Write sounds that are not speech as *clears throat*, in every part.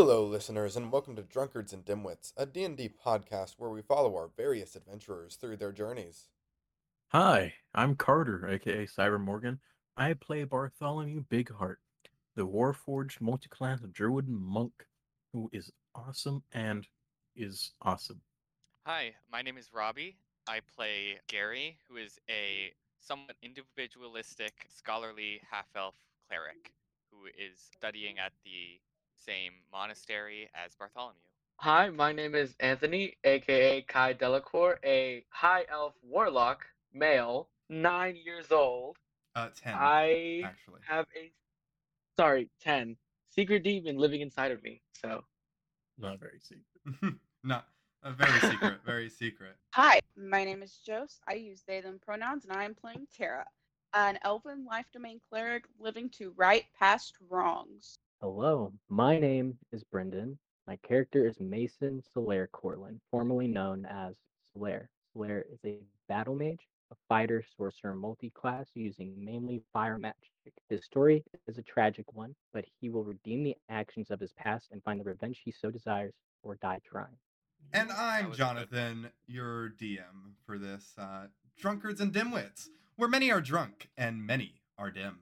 Hello, listeners, and welcome to Drunkards and Dimwits, a D&D podcast where we follow our various adventurers through their journeys. Hi, I'm Carter, aka Cyber Morgan. I play Bartholomew Bigheart, the Warforged multi-class druid monk who is awesome and is awesome. Hi, my name is Robbie. I play Gary, who is a somewhat individualistic, scholarly half elf cleric who is studying at the same monastery as Bartholomew. Hi, my name is Anthony, aka Kai Delacour, a high elf warlock, male, nine years old. Uh, ten. I actually. have a sorry, ten secret demon living inside of me. So Not very secret. *laughs* Not a very secret. Very secret. *laughs* Hi, my name is Jose. I use they them pronouns and I am playing Tara, an elven life domain cleric living to right past wrongs. Hello, my name is Brendan. My character is Mason Solaire Corlin, formerly known as Solaire. Solaire is a battle mage, a fighter, sorcerer, multi-class using mainly fire magic. His story is a tragic one, but he will redeem the actions of his past and find the revenge he so desires or die trying. And I'm was good. Jonathan, your DM for this uh, Drunkards and Dimwits, where many are drunk and many are dim.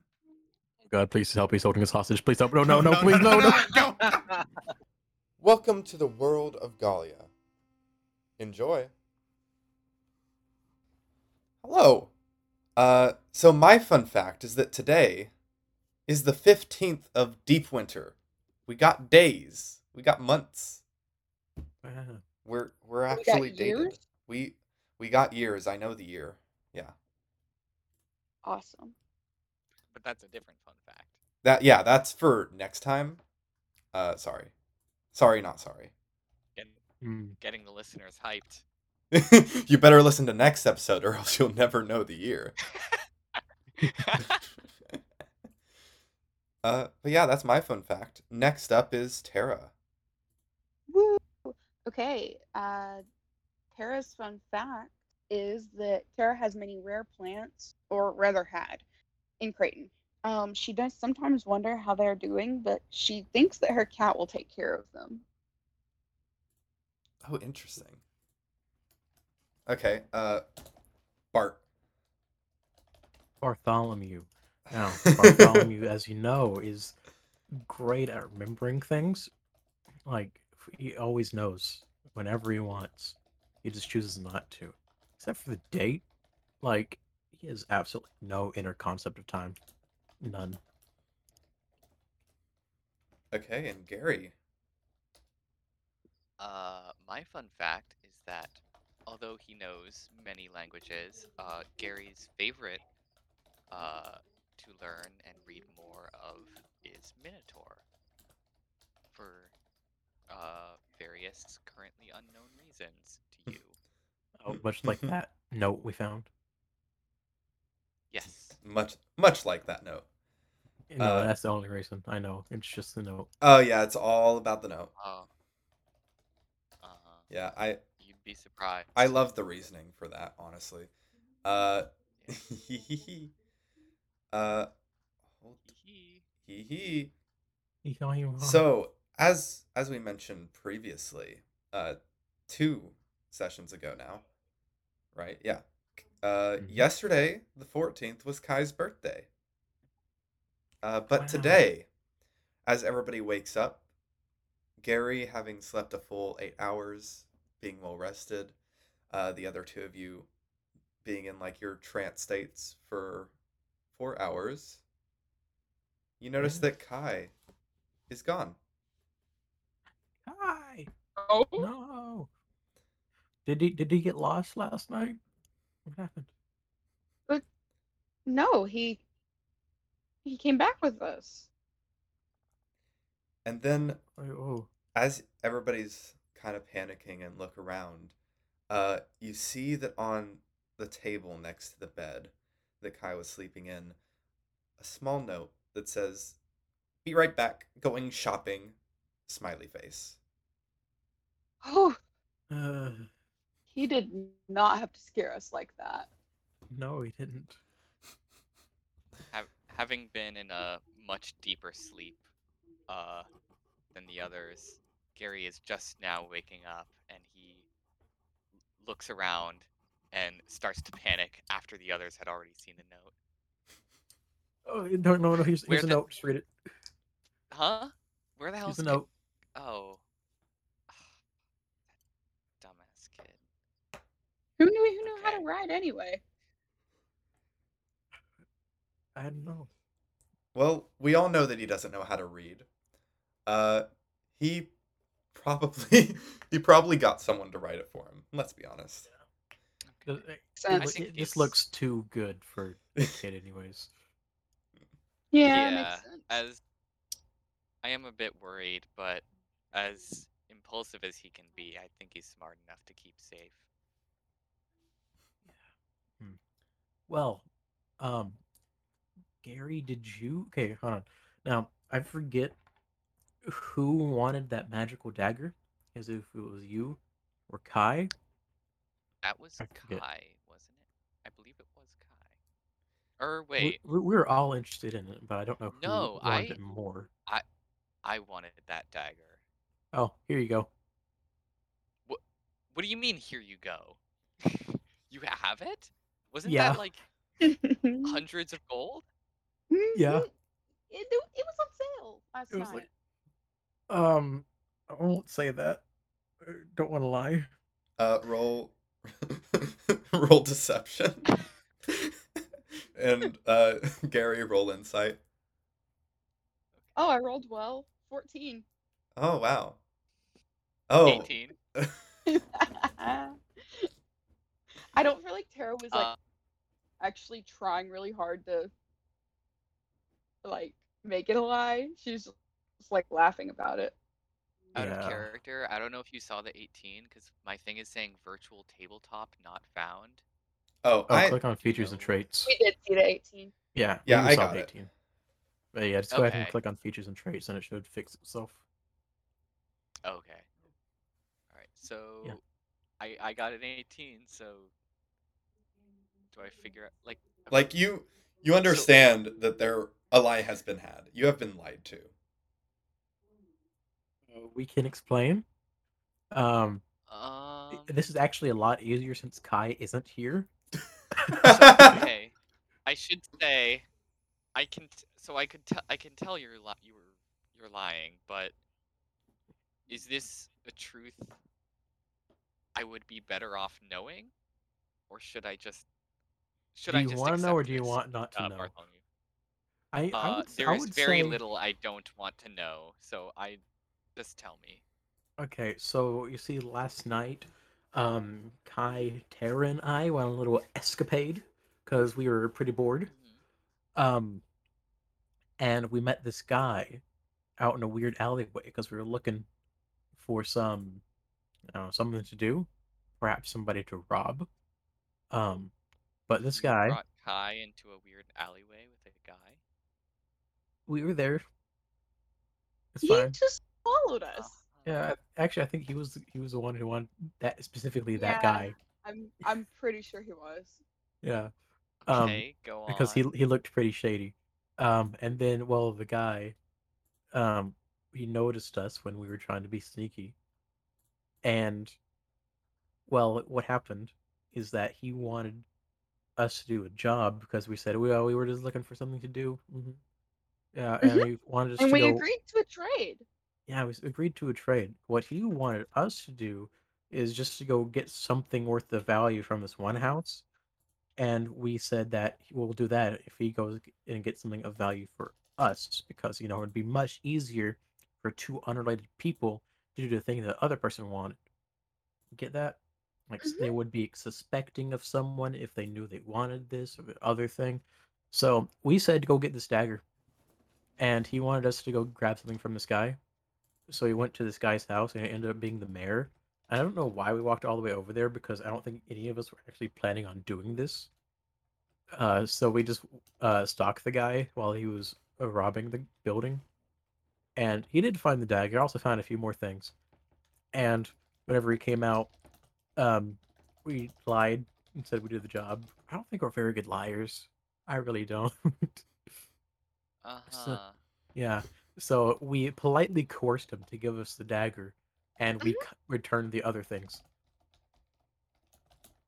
God, please help. He's holding us hostage. Please help. No, no, no, please, no, no. no. Welcome to the world of Galia. Enjoy. Hello. Uh, so my fun fact is that today is the 15th of Deep Winter. We got days. We got months. Ah, We're we're got actually dated. years? We we got years. I know the year. Yeah. Awesome. But that's a different fun fact. That yeah, that's for next time. Uh sorry. Sorry, not sorry. Getting, mm. getting the listeners hyped. *laughs* you better listen to next episode or else you'll never know the year. *laughs* uh but yeah, that's my fun fact. Next up is Tara. Woo! Okay, uh, Tara's fun fact is that Tara has many rare plants, or rather had, in Creighton. Um, she does sometimes wonder how they're doing, but she thinks that her cat will take care of them. Oh, interesting. Okay, uh Bart. Bartholomew. *laughs* Now, Bartholomew, as you know, is great at remembering things. Like, he always knows whenever he wants. He just chooses not to. Except for the date. Like, he has absolutely no inner concept of time. None. Okay, and Gary. Uh, my fun fact is that although he knows many languages, uh, Gary's favorite uh, to learn and read more of is Minotaur for uh, various currently unknown reasons to you. Oh, much like that *laughs* note we found. Yes. Much much like that note. No, Uh, that's the only reason. I know. It's just the note. Oh yeah, it's all about the note. Uh, uh, Yeah, I you'd be surprised. I love the reasoning for that, honestly. Uh uh *laughs* Hee hee So, as as we mentioned previously, uh two sessions ago now, right? Yeah. Uh Mhm. yesterday, the 14th was Kai's birthday. Uh but Wow. today, as everybody wakes up, Gary having slept a full 8 hours, being well rested, uh the other two of you being in like your trance states for 4 hours, you notice Yeah. that Kai is gone. Hi. oh, No. Did he did he get lost last night? What happened? But no, he he came back with us. And then Oh, oh. as everybody's kind of panicking and look around, uh, you see that on the table next to the bed that Kai was sleeping in, a small note that says, "Be right back. Going shopping." Smiley face. Oh, *sighs* Uh, he did not have to scare us like that. no, he didn't. Hav having been in a much deeper sleep uh, than the others. Gary is just now waking up and he looks around and starts to panic after the others had already seen the note. Oh, no, no, no. Here's, Where here's a the- note. Just read it. Huh? Where the hell? Here's a Ga- note. Oh. Dumbass kid. Who knew who knew how to ride anyway? I don't know. Well, we all know that he doesn't know how to read. Uh, he probably *laughs* he probably got someone to write it for him. Let's be honest. It, Okay. it- it- think just looks too good for a kid, anyways. Yeah, Yeah. As I am a bit worried, but as impulsive as he can be, I think he's smart enough to keep safe. Well, um, Gary, did you? Okay, hold on. Now I forget who wanted that magical dagger, as if it was you or Kai. That was I forget. Kai, wasn't it? I believe it was Kai. Or We, wait, we, we were all interested in it, but I don't know who No, wanted I- it more. I wanted that dagger. Oh, here you go. What do you mean? Here you go. *laughs* you have it? Wasn't Yeah. that like *laughs* hundreds of gold? Yeah. It, it, it was on sale last It was night. like- Um, I won't say that. I don't want to lie. Uh, roll *laughs* roll deception. *laughs* and uh, Gary, roll insight. oh, I rolled well. 14. Oh wow. Oh. 18. I don't feel like Tara was like Uh, actually trying really hard to like make it a lie. She's just like laughing about it. out Yeah. of character, I don't know if you saw the 18 because my thing is saying virtual tabletop not found. Oh, Oh, I click on features and traits. We did see the 18. Yeah, Yeah, I saw got the it. 18. But yeah, just go ahead and click on features and traits, and it should fix itself. Okay. All right. So I I got an 18. So do I figure out like like you you understand that there a lie has been had. You have been lied to. Uh, we can explain. Um, um this is actually a lot easier since Kai isn't here. *laughs* okay. I should say I can t- so I could tell I can tell you're li- you were you're lying, but is this a truth I would be better off knowing or should I just should do I you just want to know, or do you this, want not to uh, know? Bartholomew? I, I Uh, would, there I is would very say, little I don't want to know, so I just tell me. Okay, so you see, last night, um, Kai, Tara, and I went on a little escapade because we were pretty bored. Um, and we met this guy out in a weird alleyway because we were looking for some, don't know, something to do, perhaps somebody to rob. Um, but this You guy, brought Kai into a weird alleyway with a guy. we were there. It's He fine. just followed us. Uh-huh. Yeah, actually, I think he was he was the one who wanted that specifically that Yeah. guy. I'm I'm pretty sure he was. Yeah. Um, Okay, go on. because he he looked pretty shady. Um, and then well, the guy, um, he noticed us when we were trying to be sneaky, and well, what happened is that he wanted us to do a job because we said well we were just looking for something to do. hmm Yeah, and we wanted us And to we go. agreed to a trade. Yeah, we s- agreed to a trade. What he wanted us to do is just to go get something worth the value from this one house. And we said that we'll do that if he goes and gets something of value for us, because, you know, it'd be much easier for two unrelated people to do the thing that the other person wanted. Get that? Like, s- they would be suspecting of someone if they knew they wanted this or the other thing. So we said, go get this dagger. And he wanted us to go grab something from this guy so we went to this guy's house and it ended up being the mayor. I don't know why we walked all the way over there because I don't think any of us were actually planning on doing this. Uh, so we just uh, stalked the guy while he was uh, robbing the building, and he did find the dagger. Also found a few more things, and whenever he came out, um, we lied and said we did the job. I don't think we're very good liars. I really don't. Uh *laughs* so- Yeah. So we politely coerced him to give us the dagger, and we Mhm. c- returned the other things.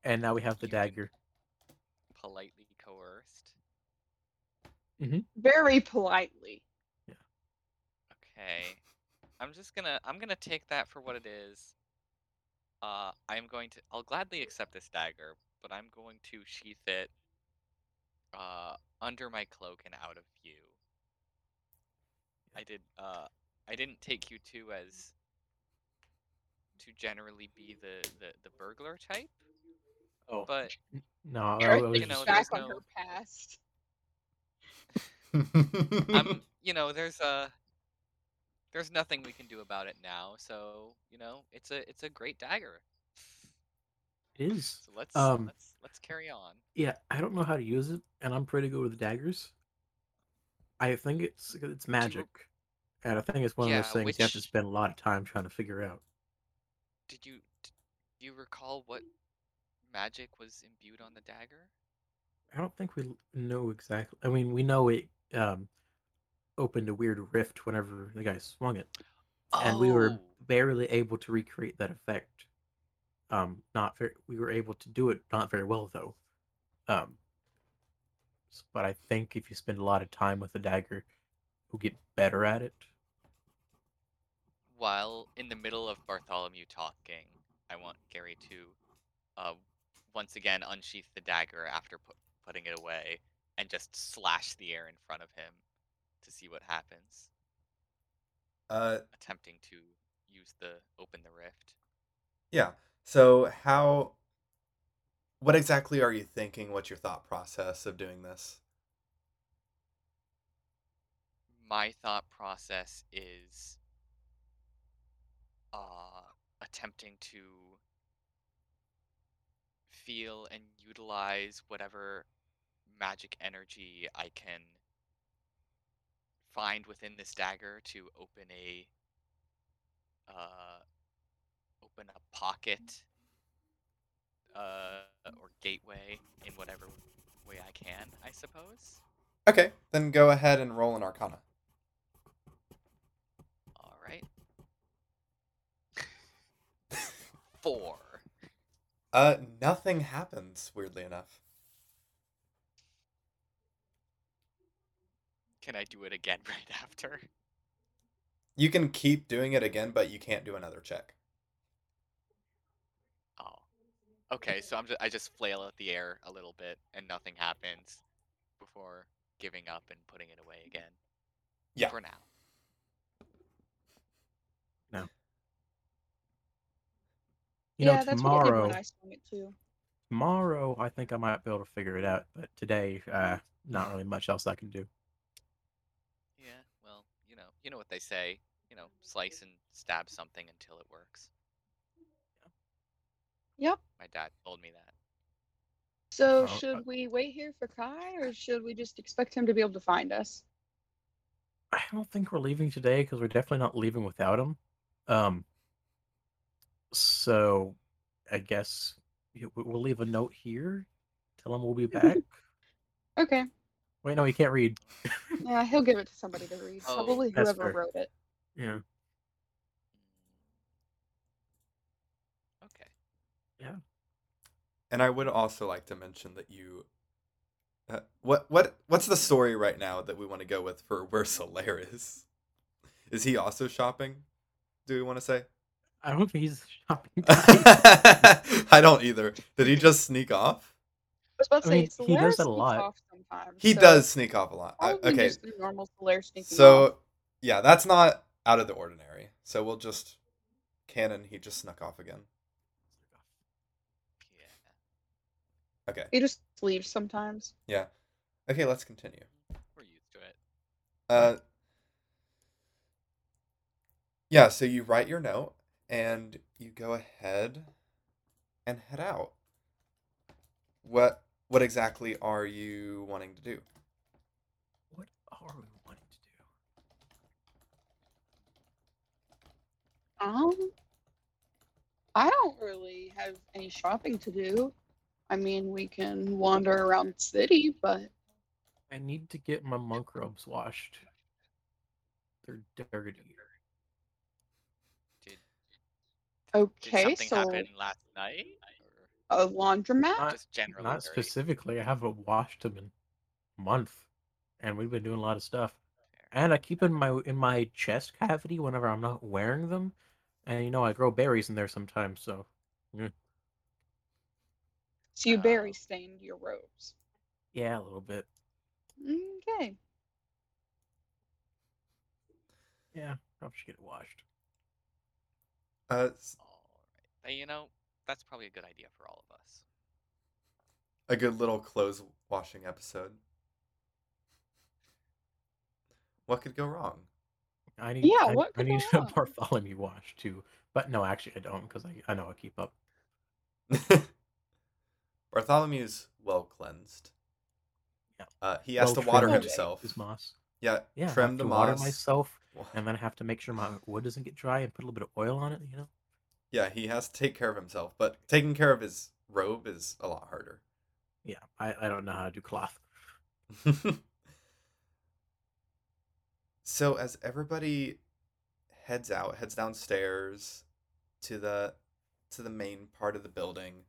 And now we have the You've dagger. Politely coerced. Mhm. Very politely. Yeah. Okay. I'm just gonna I'm gonna take that for what it is. Uh I'm going to I'll gladly accept this dagger, but I'm going to sheath it uh under my cloak and out of view. I did uh I didn't take Q2 as to generally be the, the, the burglar type, Oh but *laughs* no, I Eric was you know, just- back there's on no- her past. I'm you know, there's uh there's nothing we can do about it now, so you know, it's a it's a great dagger. it is. So let's Um, let's let's carry on. Yeah, I don't know how to use it, and I'm pretty good with daggers. I think it's it's magic, and I think it's one Yeah, of those things you have to spend a lot of time trying to figure out. Did you do you recall what magic was imbued on the dagger? I don't think we know exactly. I mean, we know it um, opened a weird rift whenever the guy swung it, and we were Oh, barely able to recreate that effect. Um, not very. We were able to do it not very well though. Um, but I think if you spend a lot of time with the dagger, you'll get better at it. while in the middle of Bartholomew talking, I want Gary to uh once again unsheath the dagger after put, putting it away and just slash the air in front of him to see what happens, uh, attempting to use the open the rift. yeah. So how? What exactly are you thinking? What's your thought process of doing this? my thought process is uh, attempting to feel and utilize whatever magic energy I can find within this dagger to open a uh, open a pocket uh, or gateway in whatever way I can, I suppose. Okay, then go ahead and roll an Arcana. All right. *laughs* Four. Uh, nothing happens. Weirdly enough. Can I do it again *laughs* right after? You can keep doing it again, but you can't do another check. Oh. Okay, so I'm just, I just flail at the air a little bit and nothing happens before giving up and putting it away again. Yeah. For now. You yeah, know, that's what I did tomorrow, when I swung it too. tomorrow, I think I might be able to figure it out. But today, uh, not really much else I can do. Yeah, well, you know, what they say. You know, slice and stab something until it works. Yep. My dad told me that. So Oh, should uh, we wait here for Kai, or should we just expect him to be able to find us? I don't think we're leaving today because we're definitely not leaving without him. Um, so I guess we'll leave a note here. Tell him we'll be *laughs* back. Okay. Wait, no, he can't read. Yeah, he'll give it to somebody to read. Oh, Probably that's whoever fair. wrote it. Yeah. Okay. Yeah. And I would also like to mention that you. Uh, what what what's the story right now that we want to go with for where Solaire is? Is he also shopping? Do we want to say? I don't think he's *laughs* shopping. *laughs* I don't either. Did he just sneak off? I was about to I mean, say, he does Solaire that a lot. off sometimes. He so does sneak off a lot. Probably okay, just the normal Solaire sneaking off. so yeah, that's not out of the ordinary. So we'll just canon. He just snuck off again. Yeah. Okay, He just leaves sometimes. yeah. Okay, let's continue. We're used to it. Uh, yeah, so you write your note and you go ahead and head out. What what exactly are you wanting to do? what are we wanting to do? Um, I don't really have any shopping to do. I mean, we can wander around the city, but I need to get my monk robes washed. they're dirty. Did, did Okay, something so happen last night? Or a laundromat. Not- just generally Not dirty? specifically. I haven't washed them in a month, and we've been doing a lot of stuff. And I keep in my in my chest cavity whenever I'm not wearing them, and you know I grow berries in there sometimes. So So you berry Oh. stained your robes. yeah, a little bit. Okay. Yeah, probably should get it washed. Uh, s- Alright. You know, that's probably a good idea for all of us. a good little clothes washing episode. What could go wrong? I need Yeah, I, what I need go a wrong? Bartholomew wash too. But no, actually I don't because I I know I keep up. *laughs* Bartholomew's well cleansed. Yeah. Uh, he has Well to water himself. His moss. Yeah, Yeah, I trim have the to moss. water myself, Well, and then I have to make sure my wood doesn't get dry and put a little bit of oil on it. You know. Yeah, he has to take care of himself, but taking care of his robe is a lot harder. Yeah, I, I don't know how to do cloth. *laughs* so as everybody heads out, heads downstairs to the to the main part of the building,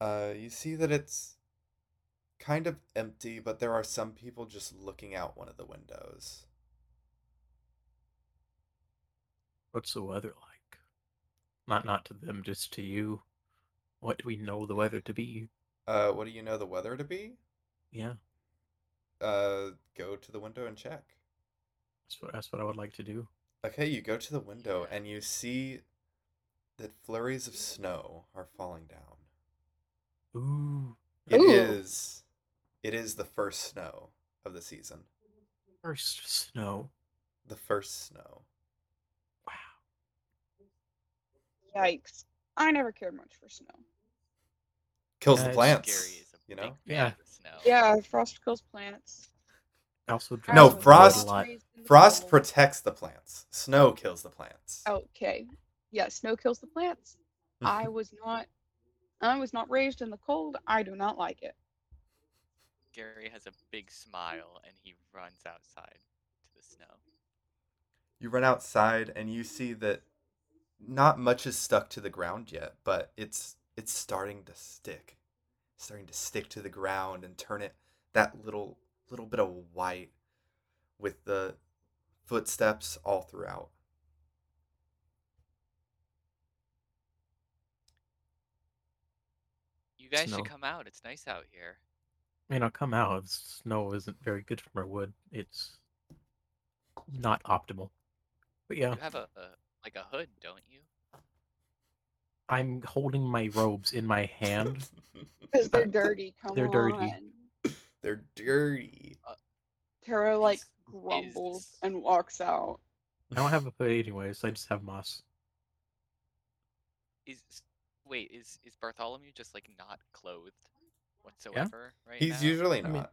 uh, you see that it's kind of empty, but there are some people just looking out one of the windows. What's the weather like? Not not to them, just to you. What do we know the weather to be? Uh, what do you know the weather to be? Yeah, Uh, go to the window and check. that's what that's what I would like to do. Okay, you go to the window and you see that flurries of snow are falling down. Ooh, It Ooh. is it is the first snow of the season. first snow. The first snow. Wow. Yikes. I never cared much for snow. Kills Yeah, the it's plants. Gary is a you big know? Yeah. of snow. Yeah, frost kills plants. Also, I No, was drinks frost- a lot. raised in the Frost cold. protects the plants. Snow kills the plants. Okay. Yeah, snow kills the plants. *laughs* I was not I was not raised in the cold. I do not like it. Gary has a big smile and he runs outside to the snow. You run outside and you see that not much is stuck to the ground yet, but it's it's starting to stick. Starting to stick to the ground and turn it that little little bit of white with the footsteps all throughout. You guys Snow. should come out. It's nice out here. I mean, I'll come out. the Snow isn't very good for my wood. It's not optimal. But yeah, You have a, a like a hood, don't you? I'm holding my robes in my hand. *laughs* Because they're uh, dirty. Come They're dirty. on. *coughs* They're dirty. Uh, Tara like grumbles is- and walks out. I don't have a hood anyways. I just have moss. Is wait, is is Bartholomew just like not clothed whatsoever right He's now? usually I not. mean-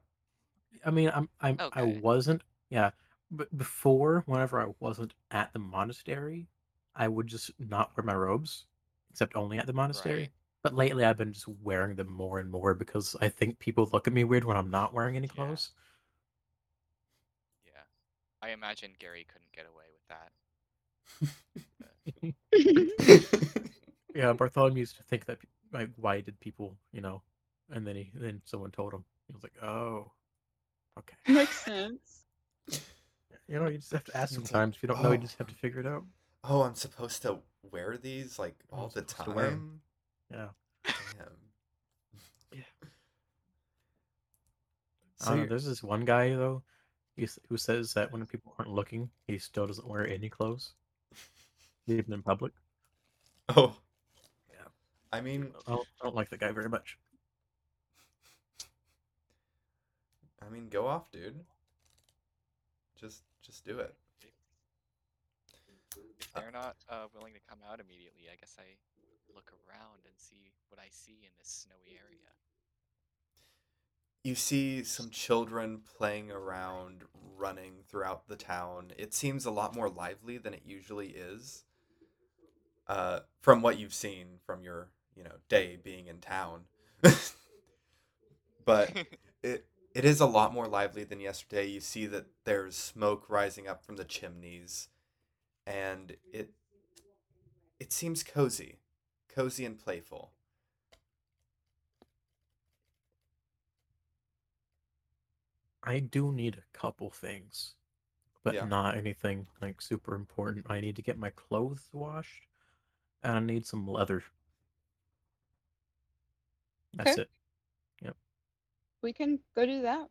I mean, I'm, I'm oh, I Okay. wasn't. Yeah, but before, whenever I wasn't at the monastery, I would just not wear my robes, except only at the monastery. Right. But lately, I've been just wearing them more and more because I think people look at me weird when I'm not wearing any clothes. Yeah. I imagine Gary couldn't get away with that. *laughs* Yeah, Bartholomew used to think that like why did people, you know, and then he then someone told him. He was like, "Oh, okay." Makes sense. You know, you just have to ask sometimes. If you don't know, you "Oh." just have to figure it out. Oh, I'm supposed to wear these like oh, I'm all the wear 'em. time? Yeah. Damn. *laughs* Yeah. So *laughs* I don't know, you're- there's this one guy though, who says that when people aren't looking, he still doesn't wear any clothes, even in public. Oh. Yeah. I mean, I don't, I don't like the guy very much. I mean, go off, dude. Just, just do it. If they're not uh, willing to come out immediately, I guess I look around and see what I see in this snowy area. You see some children playing around, running throughout the town. It seems a lot more lively than it usually is. Uh, from what you've seen from your, you know, day being in town. *laughs* but *laughs* it it is a lot more lively than yesterday. You see that there's smoke rising up from the chimneys, and it it seems cozy, cozy and playful. I do need a couple things, but Yeah. not anything like super important. I need to get my clothes washed, and I need some leather. That's Okay. it. Yep, We can go do that.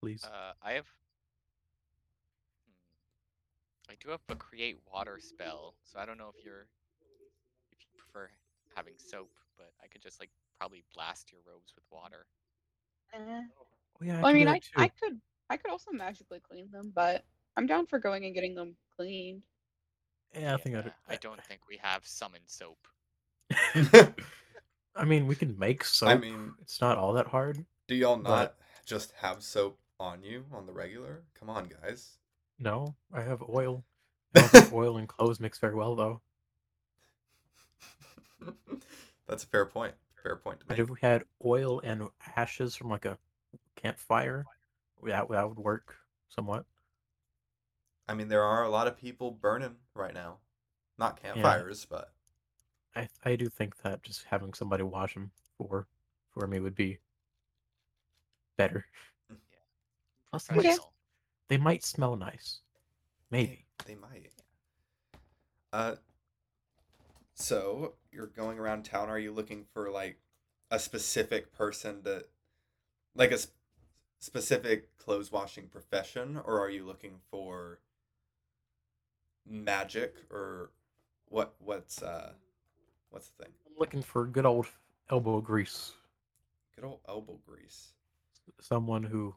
please. Uh, I have. I do have a create water spell, so I don't know if you're if you prefer having soap, but I could just like probably blast your robes with water. Eh. Oh yeah, I Well, I mean, I. I could I could also magically clean them, but I'm down for going and getting them cleaned. Yeah, I think I'd. Yeah, I don't think we have summon soap. *laughs* I mean, we can make soap. I mean, it's not all that hard. do y'all But- not just have soap on you on the regular? Come on, guys. No, I have oil. I don't think *laughs* oil and clothes mix very well, though. *laughs* That's a fair point. Fair point to But make. if we had oil and ashes from like a campfire, that that would work somewhat. I mean, there are a lot of people burning right now. Not campfires, but I I do think that just having somebody wash them for for me would be better. Plus, they might, s- Professional. They might smell nice. Maybe. They, they might. Uh, so you're going around town. Are you looking for like a specific person to, like a s- specific clothes washing profession, or are you looking for magic, or what? What's uh, what's the thing? I'm looking for good old elbow grease. Good old elbow grease. Someone who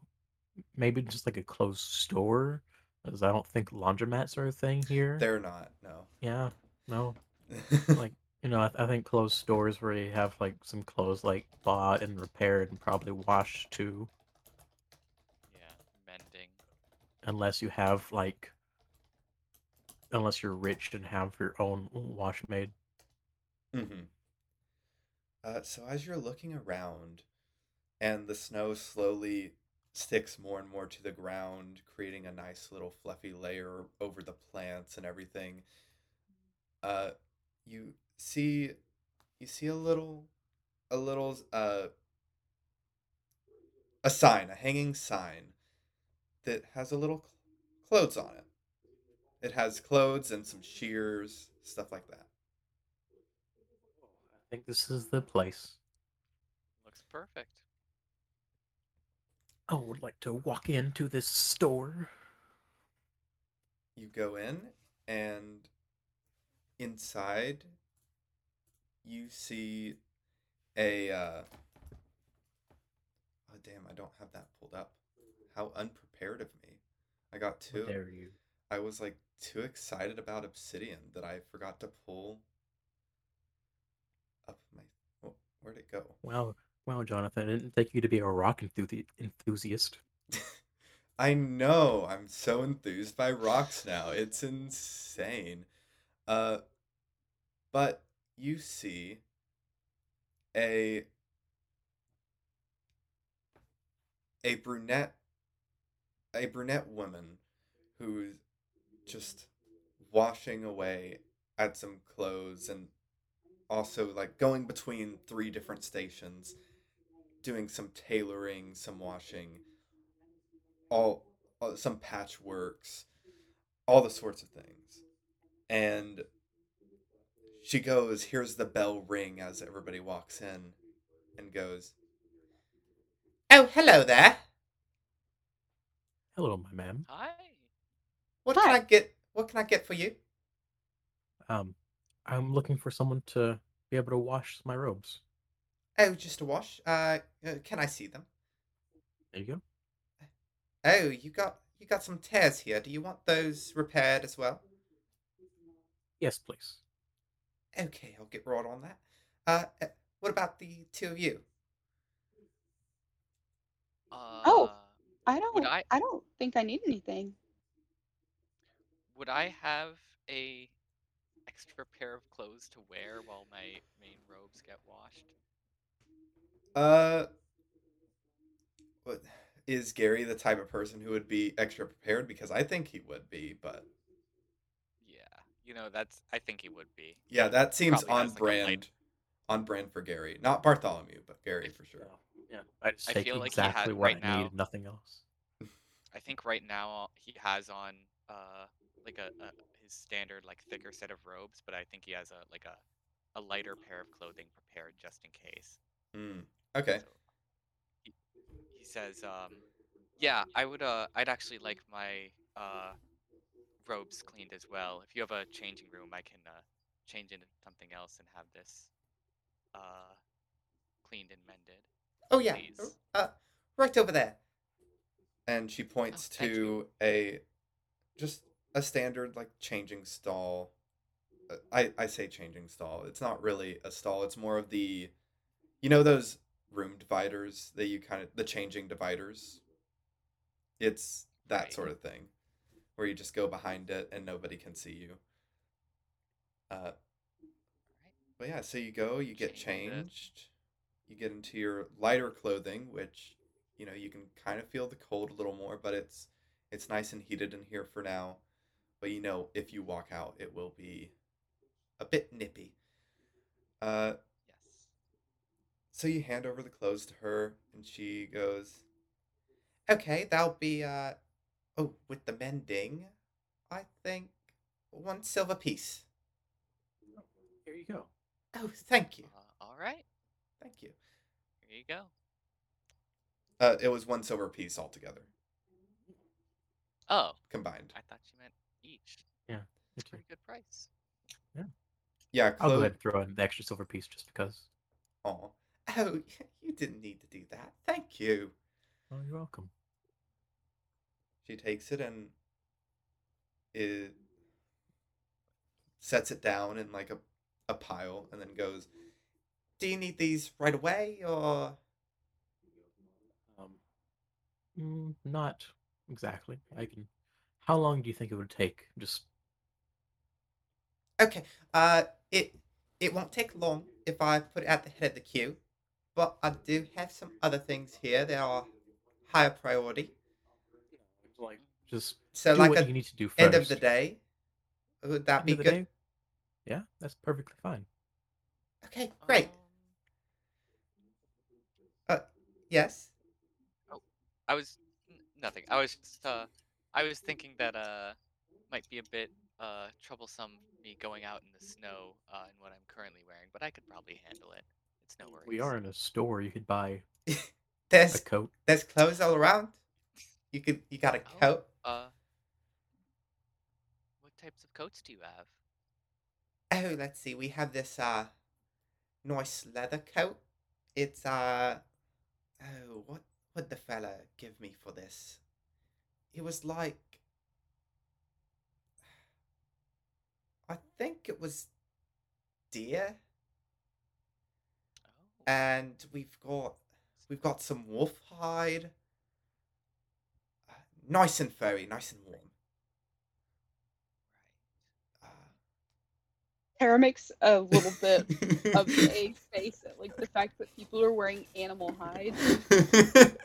maybe just like a closed store, because I don't think laundromats are a thing here. They're not. No. Yeah, no. *laughs* Like you know, I, I think closed stores where you have like some clothes like bought and repaired and probably washed too, Yeah, mending. unless you have like, unless you're rich and have your own wash made. Mm-hmm. Uh, so as you're looking around, and the snow slowly sticks more and more to the ground, creating a nice little fluffy layer over the plants and everything, uh, you see, you see a little, a little, uh, a sign, a hanging sign that has a little cl- clothes on it. It has clothes and some shears, stuff like that. I think this is the place. Looks perfect. I would like to walk into this store. you go in and inside you see a uh oh damn i don't have that pulled up how unprepared of me i got How too dare you? i was like too excited about obsidian that i forgot to pull up my oh, where'd it go Wow, wow, Jonathan! I didn't think you to be a rock enthusi- enthusiast. I know. I'm so enthused by rocks now. It's insane. Uh but you see a a brunette a brunette woman who's just washing away at some clothes and also like going between three different stations doing some tailoring, some washing, all, all some patchworks, all the sorts of things. And she goes, hears the bell ring as everybody walks in and goes, "Oh, hello there. Hello, my ma'am. Hi. What can I get? What can I get for you?" Um, I'm looking for someone to be able to wash my robes. Oh, just a wash. Uh, uh, can I see them? There you go. Oh, you got you got some tears here. Do you want those repaired as well? Yes, please. Okay, I'll get right on that. Uh, uh, what about the two of you? Uh, Oh. I don't. I- I don't think I need anything. Would I have a extra pair of clothes to wear while my main robes get washed? Uh, is Gary the type of person who would be extra prepared? Because I think he would be, but Yeah, you know that's. I think he would be. yeah, that seems Probably on has, like, a light- brand. On brand for Gary, not Bartholomew, but Gary for sure. Yeah, I just I take feel like he had exactly what right I need, now- and nothing else. *laughs* I think right now he has on uh like a, a his standard like thicker set of robes, but I think he has a like a a lighter pair of clothing prepared just in case. Mm, okay. So he, he says, um, "Yeah, I would. Uh, I'd actually like my uh, robes cleaned as well. If you have a changing room, I can uh, change into something else and have this uh, cleaned and mended." Oh yeah, Please. uh, right over there. And she points Oh, to a just a standard like changing stall. Uh, I I say changing stall. It's not really a stall. It's more of the, you know, those room dividers that you kind of the changing dividers. It's that Right. sort of thing, where you just go behind it and nobody can see you. Uh, but yeah, so you go, you get Change it. changed, you get into your lighter clothing, which you know you can kind of feel the cold a little more, but it's it's nice and heated in here for now. But you know, if you walk out, it will be a bit nippy. Uh. So you hand over the clothes to her, and she goes, "Okay, that'll be uh, oh, with the mending, I think one silver piece. Here you go. Oh, thank you, Uh, all right. thank you. Here you go. Uh, it was one silver piece altogether, Oh, combined. I thought you meant each. Yeah. It's a pretty good price. Yeah, Yeah, I'll go ahead and throw in the extra silver piece just because. Aw. *laughs* Oh, you didn't need to do that. Thank you. Oh, you're welcome. She takes it and it sets it down in like a, a pile and then goes, Do you need these right away or Um, mm, not exactly. I can. How long do you think it would take? Just Okay. Uh it it won't take long if I put it at the head of the queue. But I do have some other things here that are higher priority. like just So do like what at you need to do first. end of the day. Would that End be good? day? Yeah, that's perfectly fine. Okay, great. Um, Yes. Oh, I was nothing. I was just uh, I was thinking that uh, might be a bit uh troublesome me going out in the snow uh, in what I'm currently wearing, but I could probably handle it. It's no worries. We are in a store. You could buy *laughs* a There's coat. there's clothes all around. You could you got a Oh. coat. Uh, what types of coats do you have? Oh, let's see. We have this uh nice leather coat. It's uh oh what would the fella give me for this? It was like I think it was deer and we've got we've got some wolf hide. Uh, nice and furry, nice and warm. Uh, Tara makes a little bit *laughs* of a face at like the fact that people are wearing animal hides. *laughs*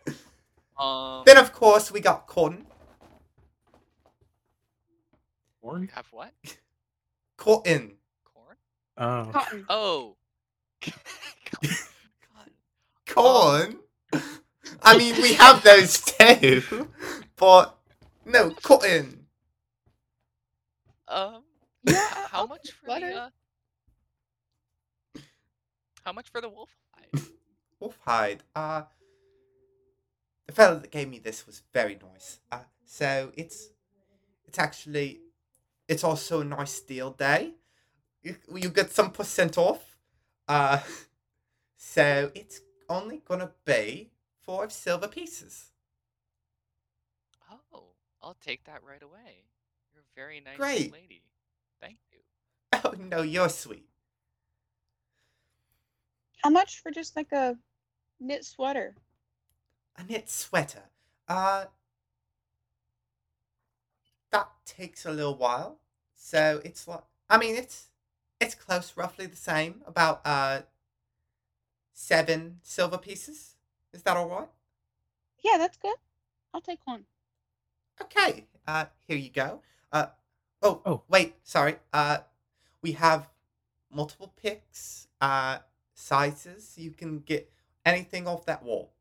Um, then of course we got cotton. you Corn. have what? *laughs* Cotton. Corn? Oh, Cotton. Oh. Cotton. Corn. I mean we have those too, but no cotton. Um. Yeah, How much take for the uh? How much for the wolf hide? Wolf hide. Uh, the fellow that gave me this was very nice. Uh, so it's it's actually it's also a nice deal day. You, you get some percent off. Uh, *laughs* so it's only gonna be five silver pieces. Oh, I'll take that right away. You're a very nice Great. lady. Thank you. *laughs* Oh no, you're sweet. How much for just like a knit sweater? A knit sweater. Uh, that takes a little while. So it's like I mean it's it's close, roughly the same. About uh seven silver pieces. Is that all right? Yeah, that's good. I'll take one. Okay, uh, here you go. Uh, oh, Oh. wait, sorry. Uh, we have multiple picks, uh, sizes. You can get anything off that wall.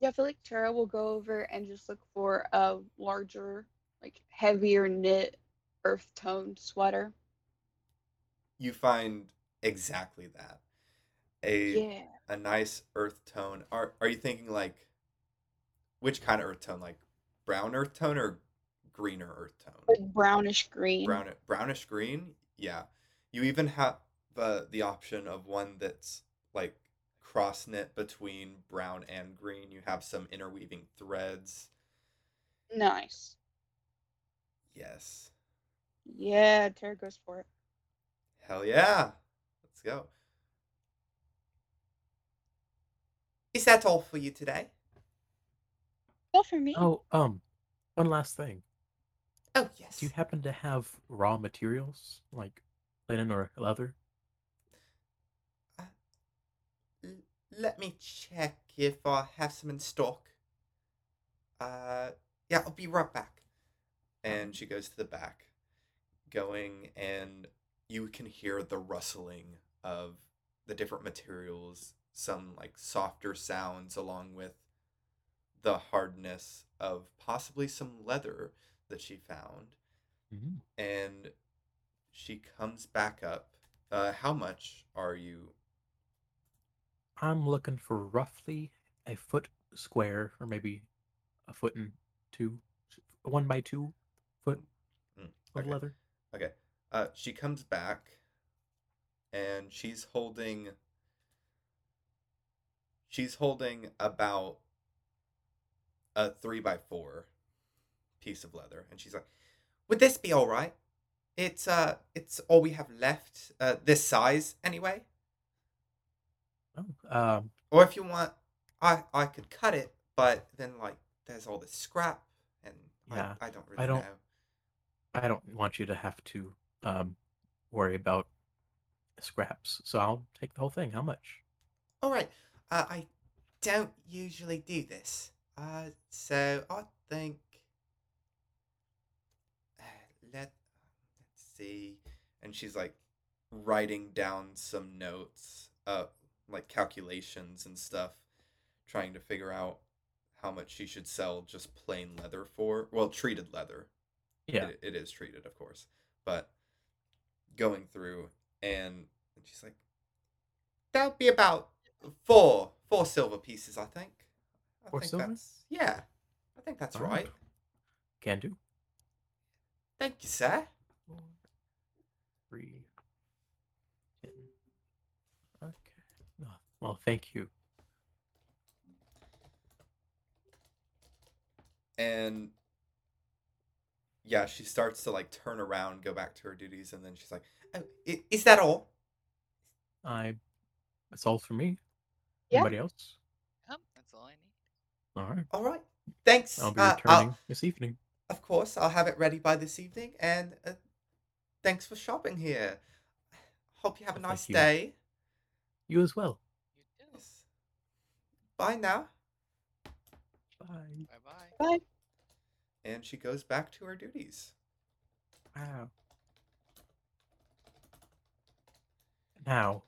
Yeah, I feel like Tara will go over and just look for a larger, like heavier knit earth toned sweater. You find exactly that. A Yeah. a nice earth tone. Are are you thinking like which kind of earth tone? Like brown earth tone or greener earth tone? Like brownish green. brown brownish green yeah you even have uh, the option of one that's like cross knit between brown and green you have some interweaving threads Nice. yes Yeah, Tara goes for it. hell yeah let's go is that all for you today All for me. Oh, um, one last thing. oh yes Do you happen to have raw materials like linen or leather? L- let me check if i have some in stock uh yeah i'll be right back and she goes to the back going and you can hear the rustling of the different materials some like softer sounds along with the hardness of possibly some leather that she found Mhm. and she comes back up uh how much are you I'm looking for roughly a foot square, or maybe a foot and two, one by two foot Mm, of leather. Okay. Uh, she comes back, and she's holding. She's holding about a three by four piece of leather, and she's like, "Would this be all right? It's uh, it's all we have left. Uh, this size anyway. Oh, um, Or if you want, I I could cut it, but then like there's all this scrap, and Yeah, I I don't really I don't- know. I don't want you to have to um worry about scraps, so I'll take the whole thing. How much? All right. Uh, I don't usually do this. Uh, so I think uh, let let's see. And she's like writing down some notes, uh, like calculations and stuff, trying to figure out how much she should sell just plain leather for. Well, treated leather. Yeah, It, it is treated, of course, but going through and, she's like, that'll be about four four silver pieces, I think." I Four think silver? That's, yeah, I think that's Alright. right. can do. Thank you, sir. Four, three, ten. Okay. Oh, well, thank you. And yeah, she starts to like turn around, go back to her duties, and then she's like, oh, i- "Is that all?" I. That's all for me. Yeah. Anybody else? Yep, that's all I need. All right. All right. Thanks. I'll be Uh, returning this evening. Of course, I'll have it ready by this evening, and uh, thanks for shopping here. Hope you have a Well, thank nice you. day. You as well. You too. Yes. Bye now. Bye. Bye bye. Bye. And she goes back to her duties. Wow. Now,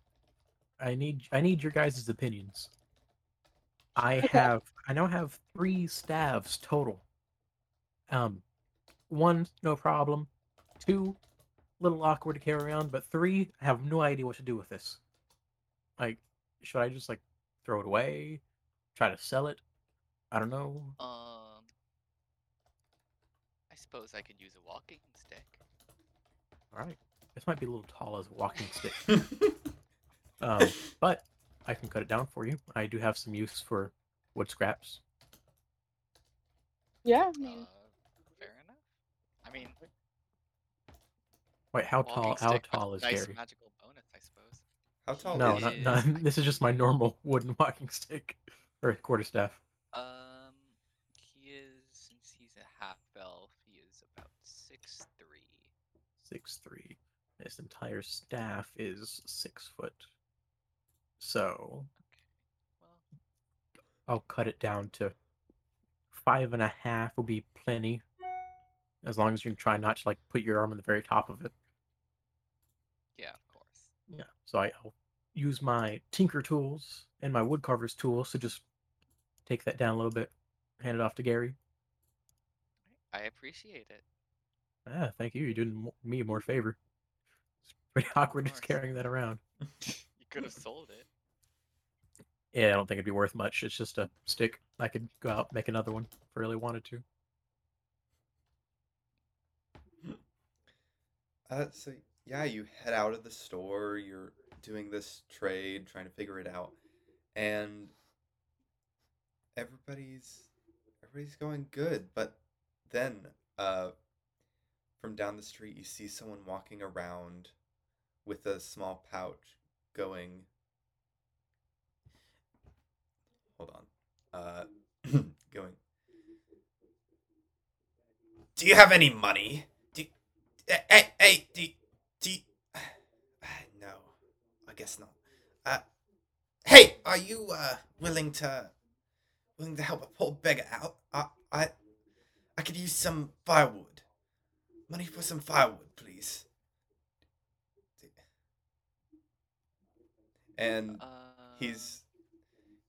I need I need your guys' opinions. I *laughs* have I now have three staves total. Um, one no problem, two little awkward to carry around, but three I have no idea what to do with this. Like, should I just like throw it away? Try to sell it? I don't know. Um, I suppose I could use a walking stick. All right, this might be a little tall as a walking stick. *laughs* Um, but I can cut it down for you. I do have some use for wood scraps. Yeah, I Uh, mean, fair enough. I mean, Wait, how tall? How stick with tall is nice Gary? magical bonus, I suppose. How tall No, is not, he? not, *laughs* this is just my normal wooden walking stick or quarterstaff. Um, he is since he's a half elf, he is about six three. Six three. This entire staff is six foot. So Okay. Well, I'll cut it down to five and a half will be plenty. As long as you try not to like put your arm on the very top of it. Yeah, of course. Yeah. So I, I'll use my tinker tools and my woodcarver's tools to just take that down a little bit, hand it off to Gary. I appreciate it. Ah, thank you. You're doing me more favor. It's pretty *laughs* awkward just carrying that around. *laughs* You could have sold it. Yeah, I don't think it'd be worth much. It's just a stick. I could go out and make another one if I really wanted to. Uh, so yeah, you head out of the store. You're doing this trade, trying to figure it out, and everybody's everybody's going good. But then, uh, from down the street, you see someone walking around with a small pouch, going. Hold on. Uh, *clears throat* going. Do you have any money? Do Hey, hey, hey, do, do you... *sighs* No, I guess not. Uh, hey, are you, uh, willing to, willing to help a poor beggar out? I, I, I could use some firewood. Money for some firewood, please. And Uh, he's,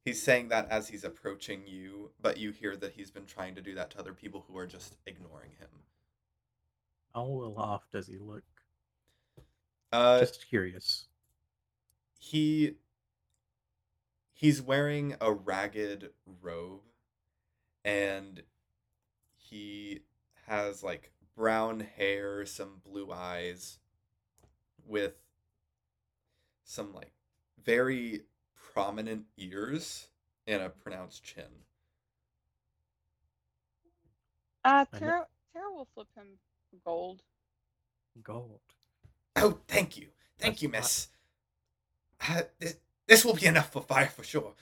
he's saying that as he's approaching you, but you hear that he's been trying to do that to other people who are just ignoring him. How well off does he look? Uh, Just curious. he he's wearing a ragged robe and he has like brown hair some blue eyes with some like very prominent ears and a pronounced chin. Uh, I kn- Tara, Tara will flip him gold. Gold. oh thank you. Thank That's you a miss. uh, this, this will be enough for fire for sure.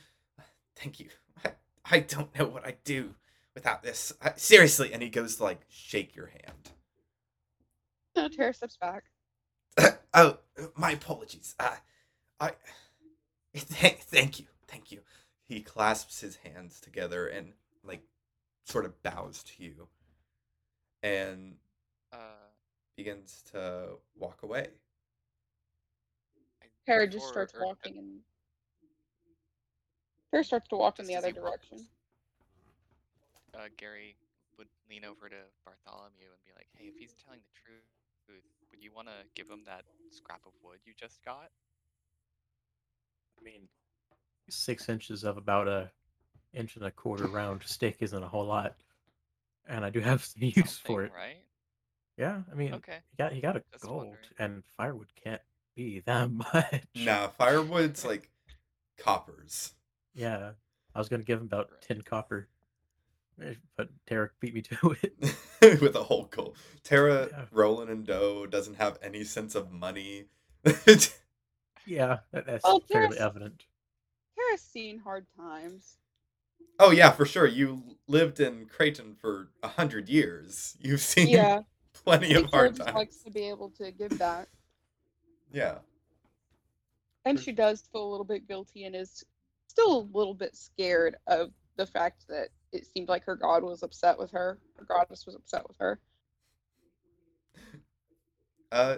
Thank you. I, I don't know what i'd do without this seriously and he goes to like shake your hand *laughs* Uh, Tara steps back. *laughs* oh, my apologies. Uh, I *laughs* thank, thank you, thank you. He clasps his hands together and like sort of bows to you, and uh, begins to walk away. Tara just starts walking and Tara starts to walk in the other he walks, direction. Uh, Gary would lean over to Bartholomew and be like, "Hey, if he's telling the truth, would you want to give him that scrap of wood you just got?" I mean, six inches of about a inch and a quarter round stick isn't a whole lot, and I do have some *laughs* use for Something, it. right? Yeah, I mean, Okay. he got he got a Just gold, wondering. and firewood can't be that *laughs* much. Nah, firewood's like coppers. Yeah, I was gonna give him about Right. ten copper, Eh, but Tara beat me *laughs* to it. *laughs* with a whole goal. Tara, Yeah. Roland, and Doe doesn't have any sense of money. yeah, that, that's Oh, fairly Tara's- evident. Tara's seen hard times. oh yeah, for sure. You lived in Creighton for a hundred years. You've seen Yeah, *laughs* plenty I of hard just times. likes to be able to give back. Yeah. And she does feel a little bit guilty and is still a little bit scared of the fact that it seemed like her god was upset with her. Her goddess was upset with her. Uh,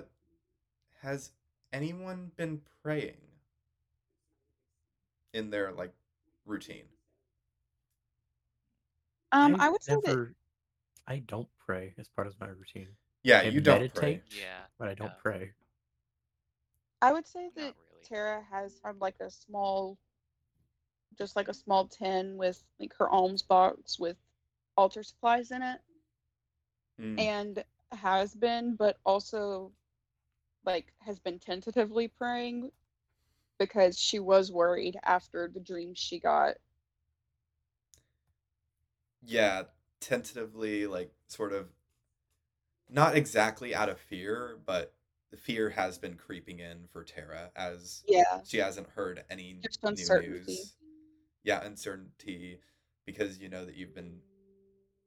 has anyone been praying in their like routine? Um, I would say that I don't pray as part of my routine, Yeah, I you don't pray. Yeah. but I don't Yeah. pray. I would say that really. Tara has had like a small, just like a small tin with like her alms box with altar supplies in it, Mm. and has been, but also like has been tentatively praying because she was worried after the dream she got. Yeah, tentatively, like sort of, not exactly out of fear, but the fear has been creeping in for Tara as Yeah, she hasn't heard any new news. Yeah, uncertainty because you know that you've been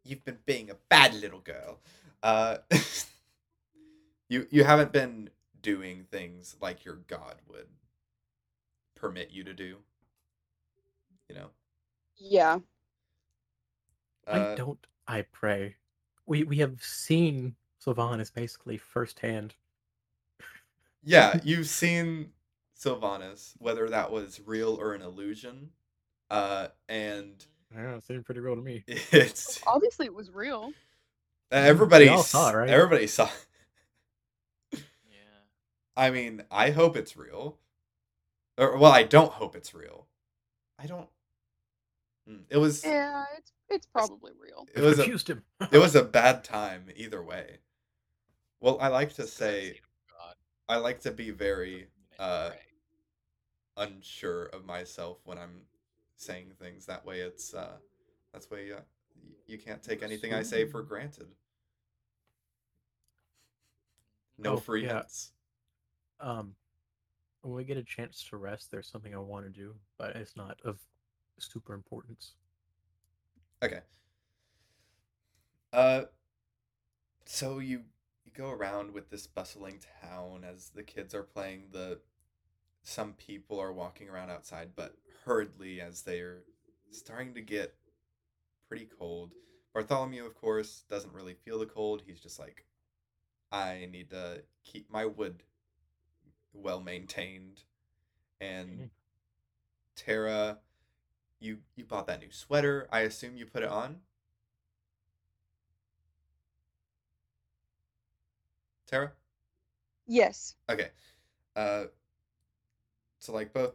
you've been being a bad little girl. Uh *laughs* you you haven't been doing things like your god would permit you to do. You know. yeah. Why Uh, don't I pray? We we have seen Sylvanas basically firsthand. yeah, *laughs* you've seen Sylvanas, whether that was real or an illusion. Uh, and Yeah, it seemed pretty real to me. *laughs* it's Obviously, it was real. everybody all saw it, right? Everybody saw. *laughs* Yeah. I mean, I hope it's real. Or well, I don't hope it's real. I don't. Mm, It was Yeah, it's it's probably real. it was a, accused him. *laughs* it was a bad time either way. Well, I like to It's 'cause I've say seen 'em, God, I like to be very uh unsure of myself when I'm saying things. That way, it's uh, that's way uh, you can't take anything I say for granted. No Oh, free yeah. hints. Um, when we get a chance to rest, there's something I want to do, but it's not of super importance. Okay. Uh, so you you go around with this bustling town as the kids are playing the. Some people are walking around outside, but hurriedly as they're starting to get pretty cold. Bartholomew, of course, doesn't really feel the cold. He's just like, I need to keep my wood well maintained. And Mhm. Tara, you you bought that new sweater. I assume you put it on. Tara? Yes. Okay. Uh so like both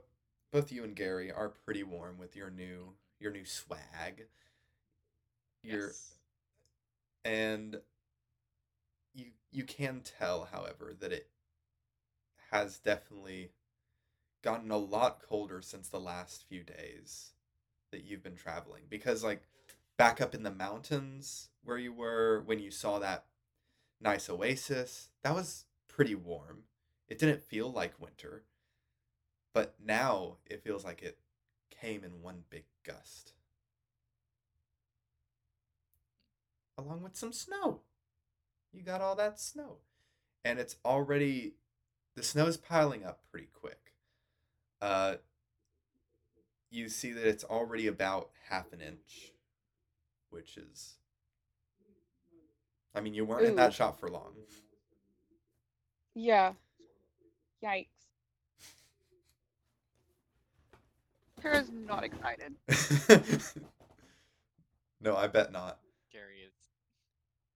both you and Gary are pretty warm with your new your new swag. Your Yes. and you you can tell however that it has definitely gotten a lot colder since the last few days that you've been traveling because like back up in the mountains where you were when you saw that nice oasis that was pretty warm it didn't feel like winter but now it feels like it came in one big gust. Along with some snow. You got all that snow. And it's already the snow is piling up pretty quick. Uh you see that it's already about half an inch which is i mean you weren't in that shop for long. Yeah. Yikes. Tara's not excited. *laughs* no i bet not Gary is.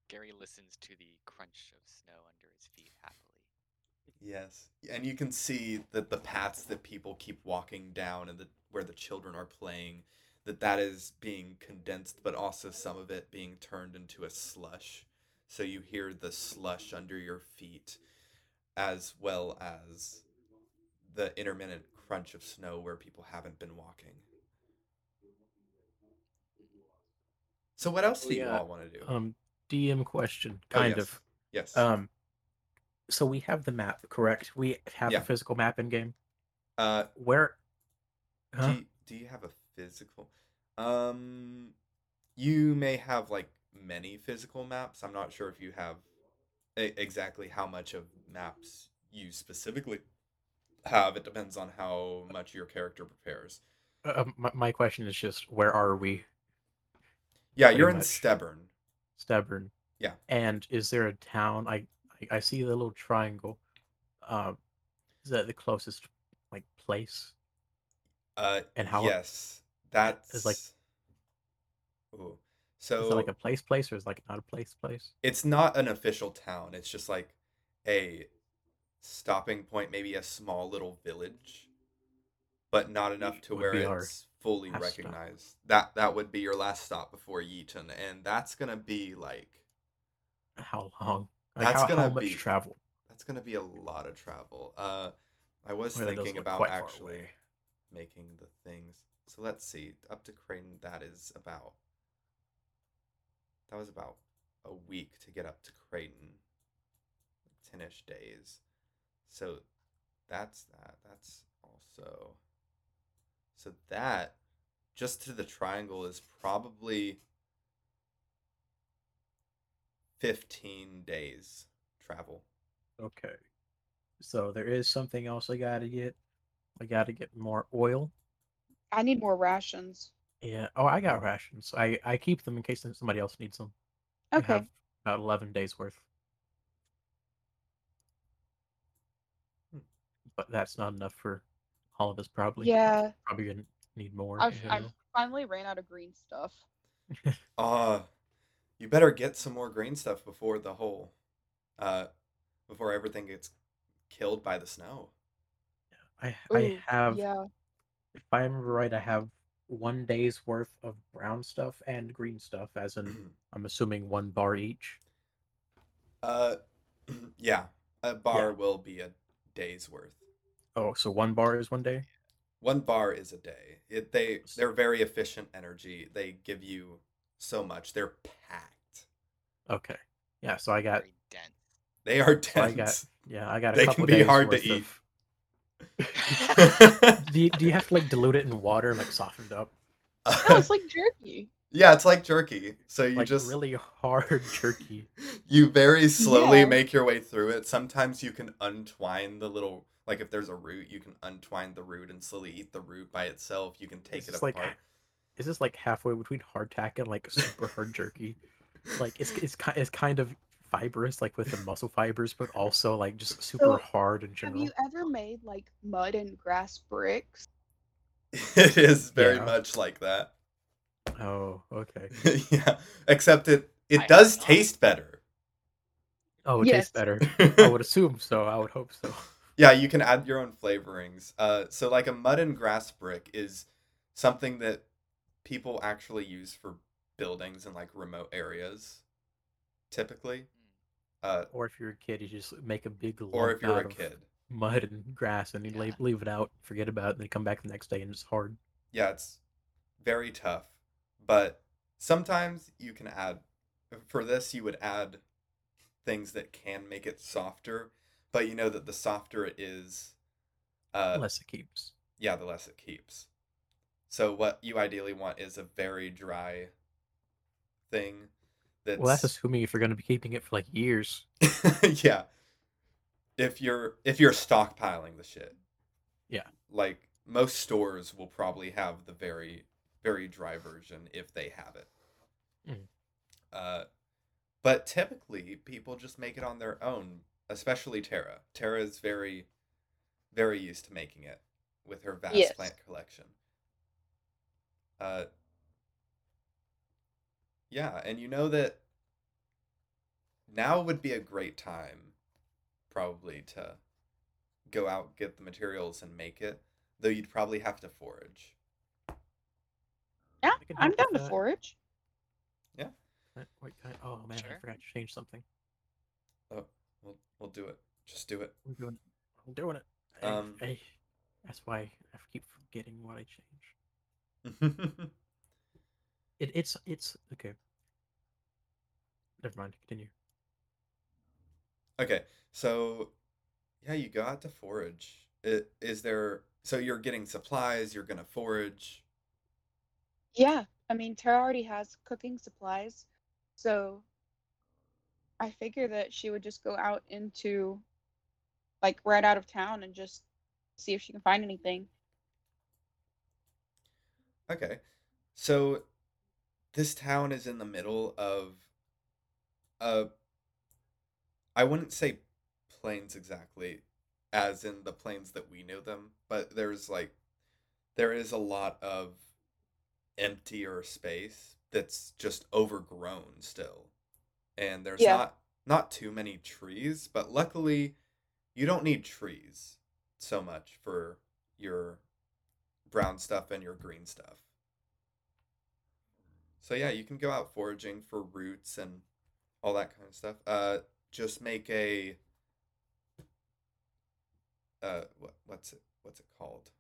Gary listens to the crunch of snow under his feet happily. Yes, and you can see that the paths that people keep walking down and the where the children are playing, that that is being condensed, but also some of it being turned into a slush. So you hear the slush under your feet, as well as the intermittent crunch of snow where people haven't been walking. So what else Oh, do you yeah. all want to do? Um, DM question, Oh, kind yes. of. Yes. Um, so we have the map, correct? We have Yeah. a physical map in game. uh, Where? Huh? Do you, do you have a physical? Um, you may have like many physical maps. I'm not sure if you have e- exactly how much of maps you specifically have. It depends on how much your character prepares. Uh, my, my question is just where are we, Yeah, Pretty you're in much. Stubborn. Stubborn? Yeah. And is there a town? I I, I see the little triangle. Um, is that the closest like place? Uh, And how- Yes, that's like- Ooh. So is it like a place place or is it like not a place place? it's not an official town. It's just like a stopping point, maybe a small little village, but not enough to where it's fully last stop. recognized. That that would be your last stop before Yeaton, and that's gonna be like How long? Like That's how, how gonna much be- travel? that's gonna be a lot of travel. Uh, I was thinking about actually making the things. So let's see. Up to Creighton, that is about. That was about a week to get up to Creighton. Ten-ish days. So that's that. That's also. So that, just to the triangle, is probably. 15 days travel. Okay. So there is something else I gotta get. I gotta get more oil. I need more rations. Yeah. Oh, I got rations. I I keep them in case somebody else needs them. I Okay. have about eleven days worth. But that's not enough for all of us. Probably. Yeah. Probably gonna need more. I've, in I've finally ran out of green stuff. Uh, *laughs* you better get some more green stuff before the whole, uh, before everything gets killed by the snow. I I have. Yeah. If I remember right, I have one day's worth of brown stuff and green stuff, as in I'm assuming one bar each. uh, *clears throat* yeah, a bar will be a day's worth. Oh, so one bar is one day. One bar is a day. It they they're very efficient energy. They give you so much. They're packed. Okay. Yeah. So I got. Very dense. They are dense. *laughs* So I got. dense. Yeah, I got a They couple can be hard to eat. of- *laughs* do you, do you have to like dilute it in water and like soften it up? *laughs* No, it's like jerky. yeah, it's like jerky. So you like just really hard jerky. you very slowly Yeah. make your way through it. Sometimes you can untwine the little like if there's a root, you can untwine the root and slowly eat the root by itself. You can take Is it this like apart. is this like halfway between hardtack and like super hard jerky? *laughs* Like it's it's kind it's kind of fibrous, like with the muscle fibers, but also like just super So, hard in general. Have you ever made like mud and grass bricks? *laughs* it is very Yeah. much like that. Oh, okay. *laughs* yeah, except it it have does taste better. Oh, it Yes. tastes better. I would assume so. I would hope so. Yeah, you can add your own flavorings. Uh, so like a mud and grass brick is something that people actually use for buildings in like remote areas, typically. Uh, Or if you're a kid, you just make a big lump or if you're out a of kid. mud and grass, and you Yeah. leave, leave it out, forget about it, and then come back the next day and it's hard. Yeah, it's very tough. But sometimes you can add for this you would add things that can make it softer, but you know that the softer it is, uh, Unless it keeps. yeah, the less it keeps. So what you ideally want is a very dry thing that's Well, that's assuming if you're going to be keeping it for like years. *laughs* yeah. If you're if you're stockpiling the shit. Yeah. Like most stores will probably have the very very dry version if they have it. Mhm. Uh but typically people just make it on their own, especially Tara. Tara is very very used to making it with her vast Yes. plant collection. Uh yeah, and you know that now would be a great time probably to go out get the materials and make it though you'd probably have to forage Yeah, I can I'm down to that. forage. Yeah. Wait, I- oh man, I forgot to change something. oh we'll, we'll do it just do it I'm doing it. I'm doing it. I- Um, I- that's why I keep forgetting what I changed. *laughs* It, it's it's okay. Never mind. Continue. okay so yeah you go out to forage it, is there so you're getting supplies you're gonna forage Yeah, I mean, Tara already has cooking supplies, so I figure that she would just go out into, like, right out of town and just see if she can find anything. Okay. So this town is in the middle of uh I wouldn't say plains exactly as in the plains that we know them, but there's like there is a lot of emptier space that's just overgrown still. And there's Yeah. not not too many trees, but luckily you don't need trees so much for your brown stuff and your green stuff. So yeah, you can go out foraging for roots and all that kind of stuff. Uh, just make a uh, what what's it what's it called?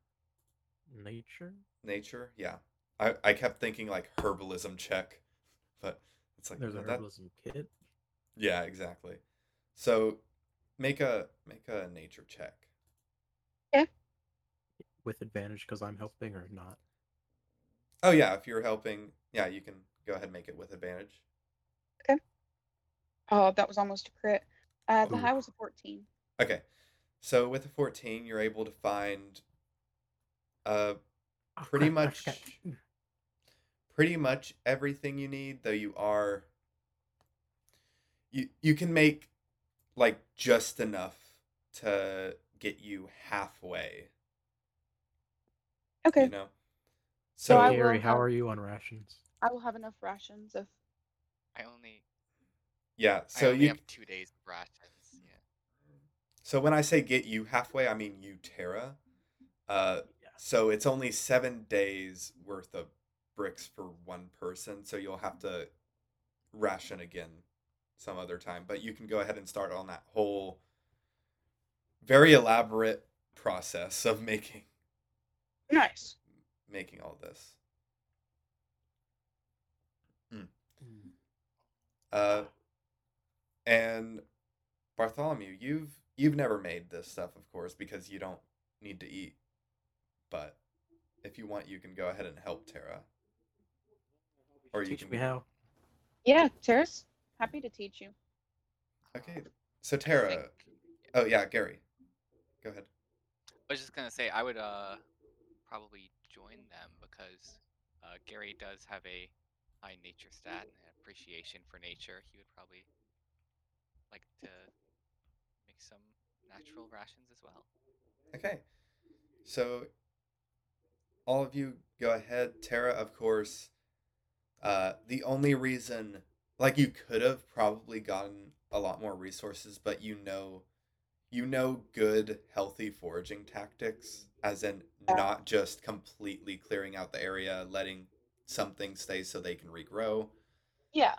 Nature. Nature? Yeah. I I kept thinking like herbalism check, but it's like There's a no, that- herbalism kit. yeah, exactly. So make a make a nature check. Yeah. With advantage because I'm helping or not. Oh yeah, if you're helping, yeah, you can go ahead and make it with advantage. Okay. Oh, that was almost a crit. Uh, the Ooh. high was a 14. Okay. So with a 14, you're able to find uh Oh, Pretty crap, I much- forgot- pretty much everything you need, though you are you you can make like just enough to get you halfway, Okay. you know. So So Gary, how have- are you on rations? I will have enough rations if I only yeah, I so only you have two days of rations. Yeah. so when I say get you halfway, I mean you Tara. Uh Yeah. so it's only 7 days worth of bricks for one person, so you'll have to ration again some other time, but you can go ahead and start on that whole very elaborate process of making nice. making all this. Uh, and Bartholomew, you've you've never made this stuff, of course, because you don't need to eat. But if you want, you can go ahead and help Tara. Or you Teach can me how. Yeah, Tara's, happy to teach you. Okay, so Tara. Oh yeah, Gary. Go ahead. I was just gonna say I would uh probably join them because uh, Gary does have a high nature stat and an appreciation for nature. He would probably like to make some natural rations as well. Okay. So all of you go ahead. Tara, of course. Uh, the only reason, like, you could have probably gotten a lot more resources, but you know, you know, good, healthy foraging tactics, as in not just completely clearing out the area, letting some things stay so they can regrow. Yeah.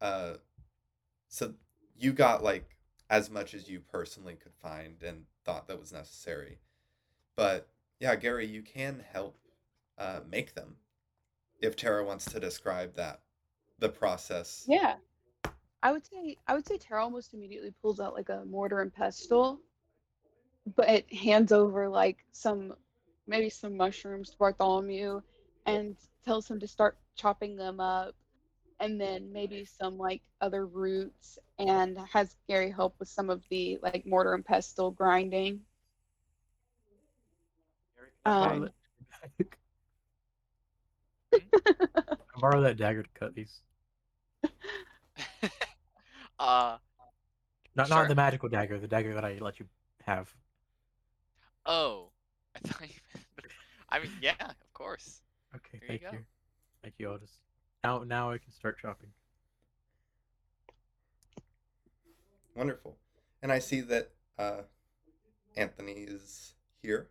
Uh, so you got like as much as you personally could find and thought that was necessary. But yeah, Gary, you can help uh, make them if Tara wants to describe that the process. Yeah. I would say I would say Tara almost immediately pulls out like a mortar and pestle, but it hands over like some maybe some mushrooms to Bartholomew and tells him to start chopping them up and then maybe some like other roots and has Gary help with some of the like mortar and pestle grinding. Um, I borrow that dagger to cut these. *laughs* uh Not Sure. not the magical dagger, the dagger that I let you have. oh, I thought you meant I mean yeah, of course. Okay, There you thank go. you. Thank you, Otis. Now now I can start chopping. Wonderful. And I see that uh, Anthony is here.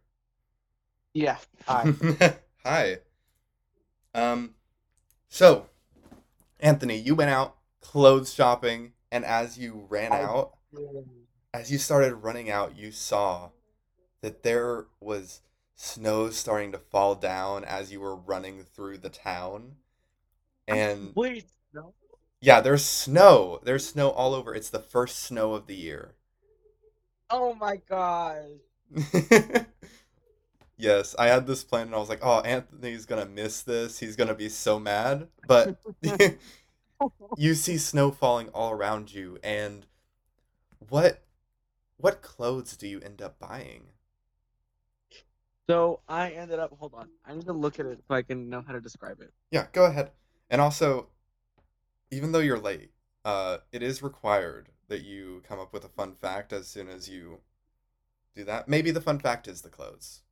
Yeah. Hi. *laughs* Hi. Um, so, Anthony, you went out clothes shopping, and as you ran out, as you started running out, you saw that there was snow starting to fall down as you were running through the town. And Wait, no. yeah, there's snow. There's snow all over. It's the first snow of the year. Oh my god. *laughs* yes, I had this plan and I was like, oh, Anthony's gonna miss this. He's gonna be so mad. But *laughs* you see snow falling all around you, and what what clothes do you end up buying? So I ended up. Hold on. I need to look at it so I can know how to describe it. Yeah, go ahead. And also, even though you're late, uh, it is required that you come up with a fun fact as soon as you do that. Maybe the fun fact is the clothes.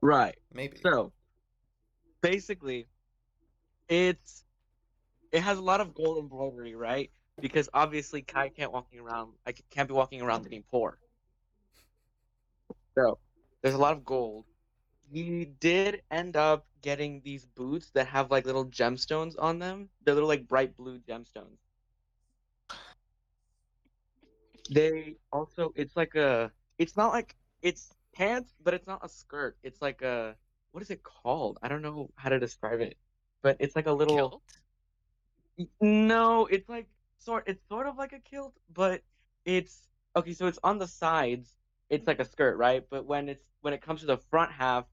Right. Maybe. So basically, it's it has a lot of gold embroidery, right? Because obviously Kai can't walking around. I can't be walking around looking poor. So there's a lot of gold. He did end up getting these boots that have like little gemstones on them. They're little like bright blue gemstones. They also it's like a it's not like it's pants, but it's not a skirt. It's like a what is it called? I don't know how to describe it. But it's like a little Kilt? No, it's like sort it's sort of like a kilt, but it's okay, so it's on the sides, it's like a skirt, right? But when it's when it comes to the front half,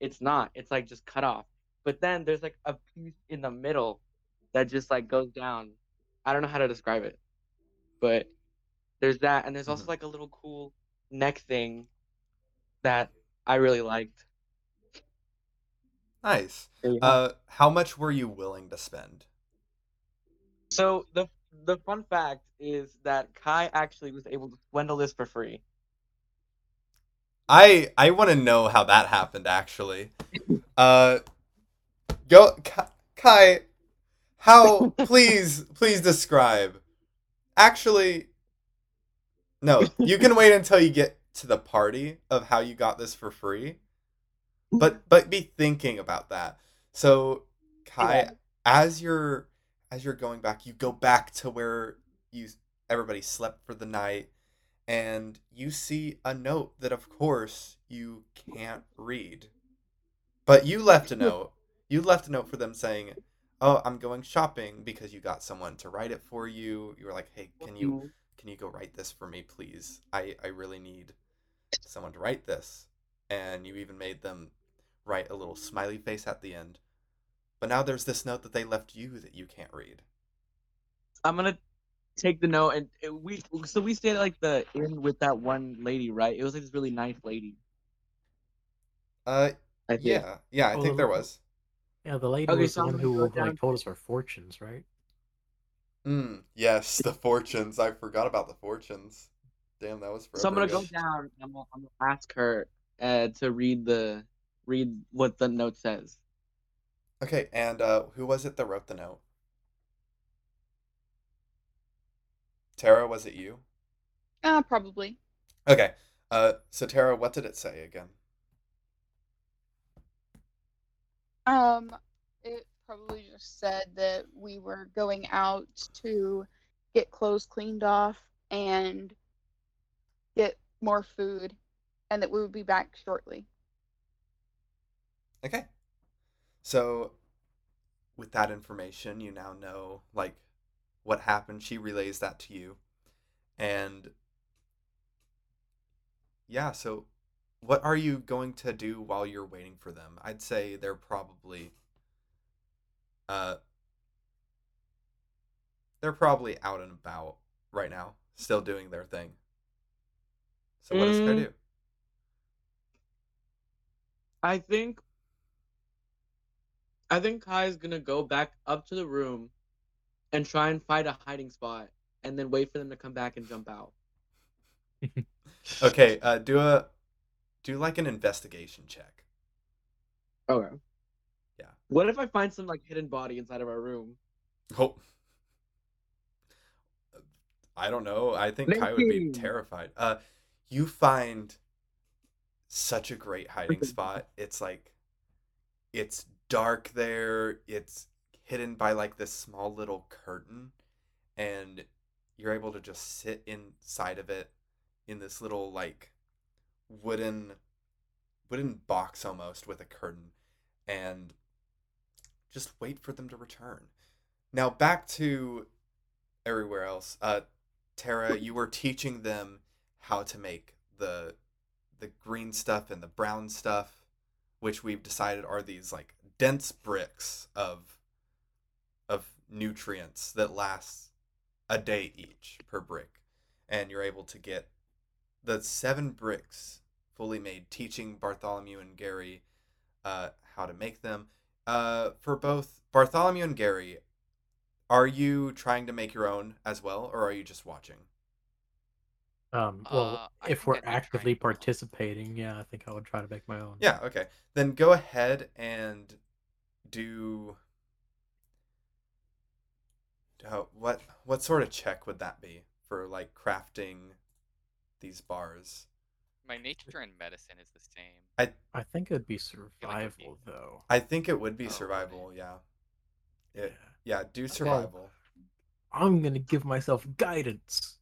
it's not. It's like just cut off. But then there's like a piece in the middle that just like goes down. I don't know how to describe it. But there's that and there's also Mhm. like a little cool neck thing that I really liked. Nice. Uh, how much were you willing to spend? So the the fun fact is that Kai actually was able to swindle this for free. I I want to know how that happened actually. Uh, go Kai. How? *laughs* Please, please describe. Actually, no. You can wait until you get to the party of how you got this for free. Mm-hmm. But but be thinking about that. So Kai, Yeah. as you're as you're going back, you go back to where you everybody slept for the night, and you see a note that, of course, you can't read. But you left a note. You left a note for them saying, "Oh, I'm going shopping," because you got someone to write it for you. You were like, "Hey, can you mm-hmm. can you go write this for me, please? I I really need someone to write this." And you even made them write a little smiley face at the end. But now there's this note that they left you that you can't read. I'm gonna take the note and uh, we so we stayed at like the inn with that one lady, right? It was like this really nice lady. Uh, I yeah, yeah, I Oh, think the there was. Yeah, the lady Okay, was so the one who like told us our fortunes, right? Mm, yes, the fortunes. I forgot about the fortunes. Damn, that was So I'm gonna ago. go down. and I'm gonna, I'm gonna ask her uh, to read the read what the note says. Okay, and uh, who was it that wrote the note? Tara, was it you? Uh, probably. Okay. Uh, so Tara, what did it say again? Um, it probably just said that we were going out to get clothes cleaned off and get more food, and that we would be back shortly. Okay. So, with that information, you now know like what happened. She relays that to you, and yeah. So, what are you going to do while you're waiting for them? I'd say they're probably, uh, they're probably out and about right now, still doing their thing. So, what does Kai Mm. do? I think. I think Kai's gonna go back up to the room, and try and find a hiding spot, and then wait for them to come back and jump out. Okay. Uh, do a, do like an investigation check. Okay. Yeah. What if I find some like hidden body inside of our room? Oh. I don't know. I think Kai would be terrified. Uh, you find such a great hiding spot. It's like, it's dark there. It's hidden by like this small little curtain, and you're able to just sit inside of it in this little like wooden wooden box almost with a curtain and just wait for them to return. Now back to everywhere else. Uh Tara, you were teaching them how to make the the green stuff and the brown stuff, which we've decided are these like dense bricks of of nutrients that last a day each per brick. And you're able to get the seven bricks fully made, teaching Bartholomew and Gary uh, how to make them. Uh, for both Bartholomew and Gary, are you trying to make your own as well, or are you just watching? Um, well, Uh, if we're I'd be trying actively participating, yeah, I think I would try to make my own. Yeah, okay. Then go ahead and do. Uh, what what sort of check would that be for like crafting these bars? My nature and medicine is the same. I I think it'd be feel like be- survival though. I think it would be Oh, survival. Yeah. Yeah. It, yeah. Do survival. I'm gonna give myself guidance.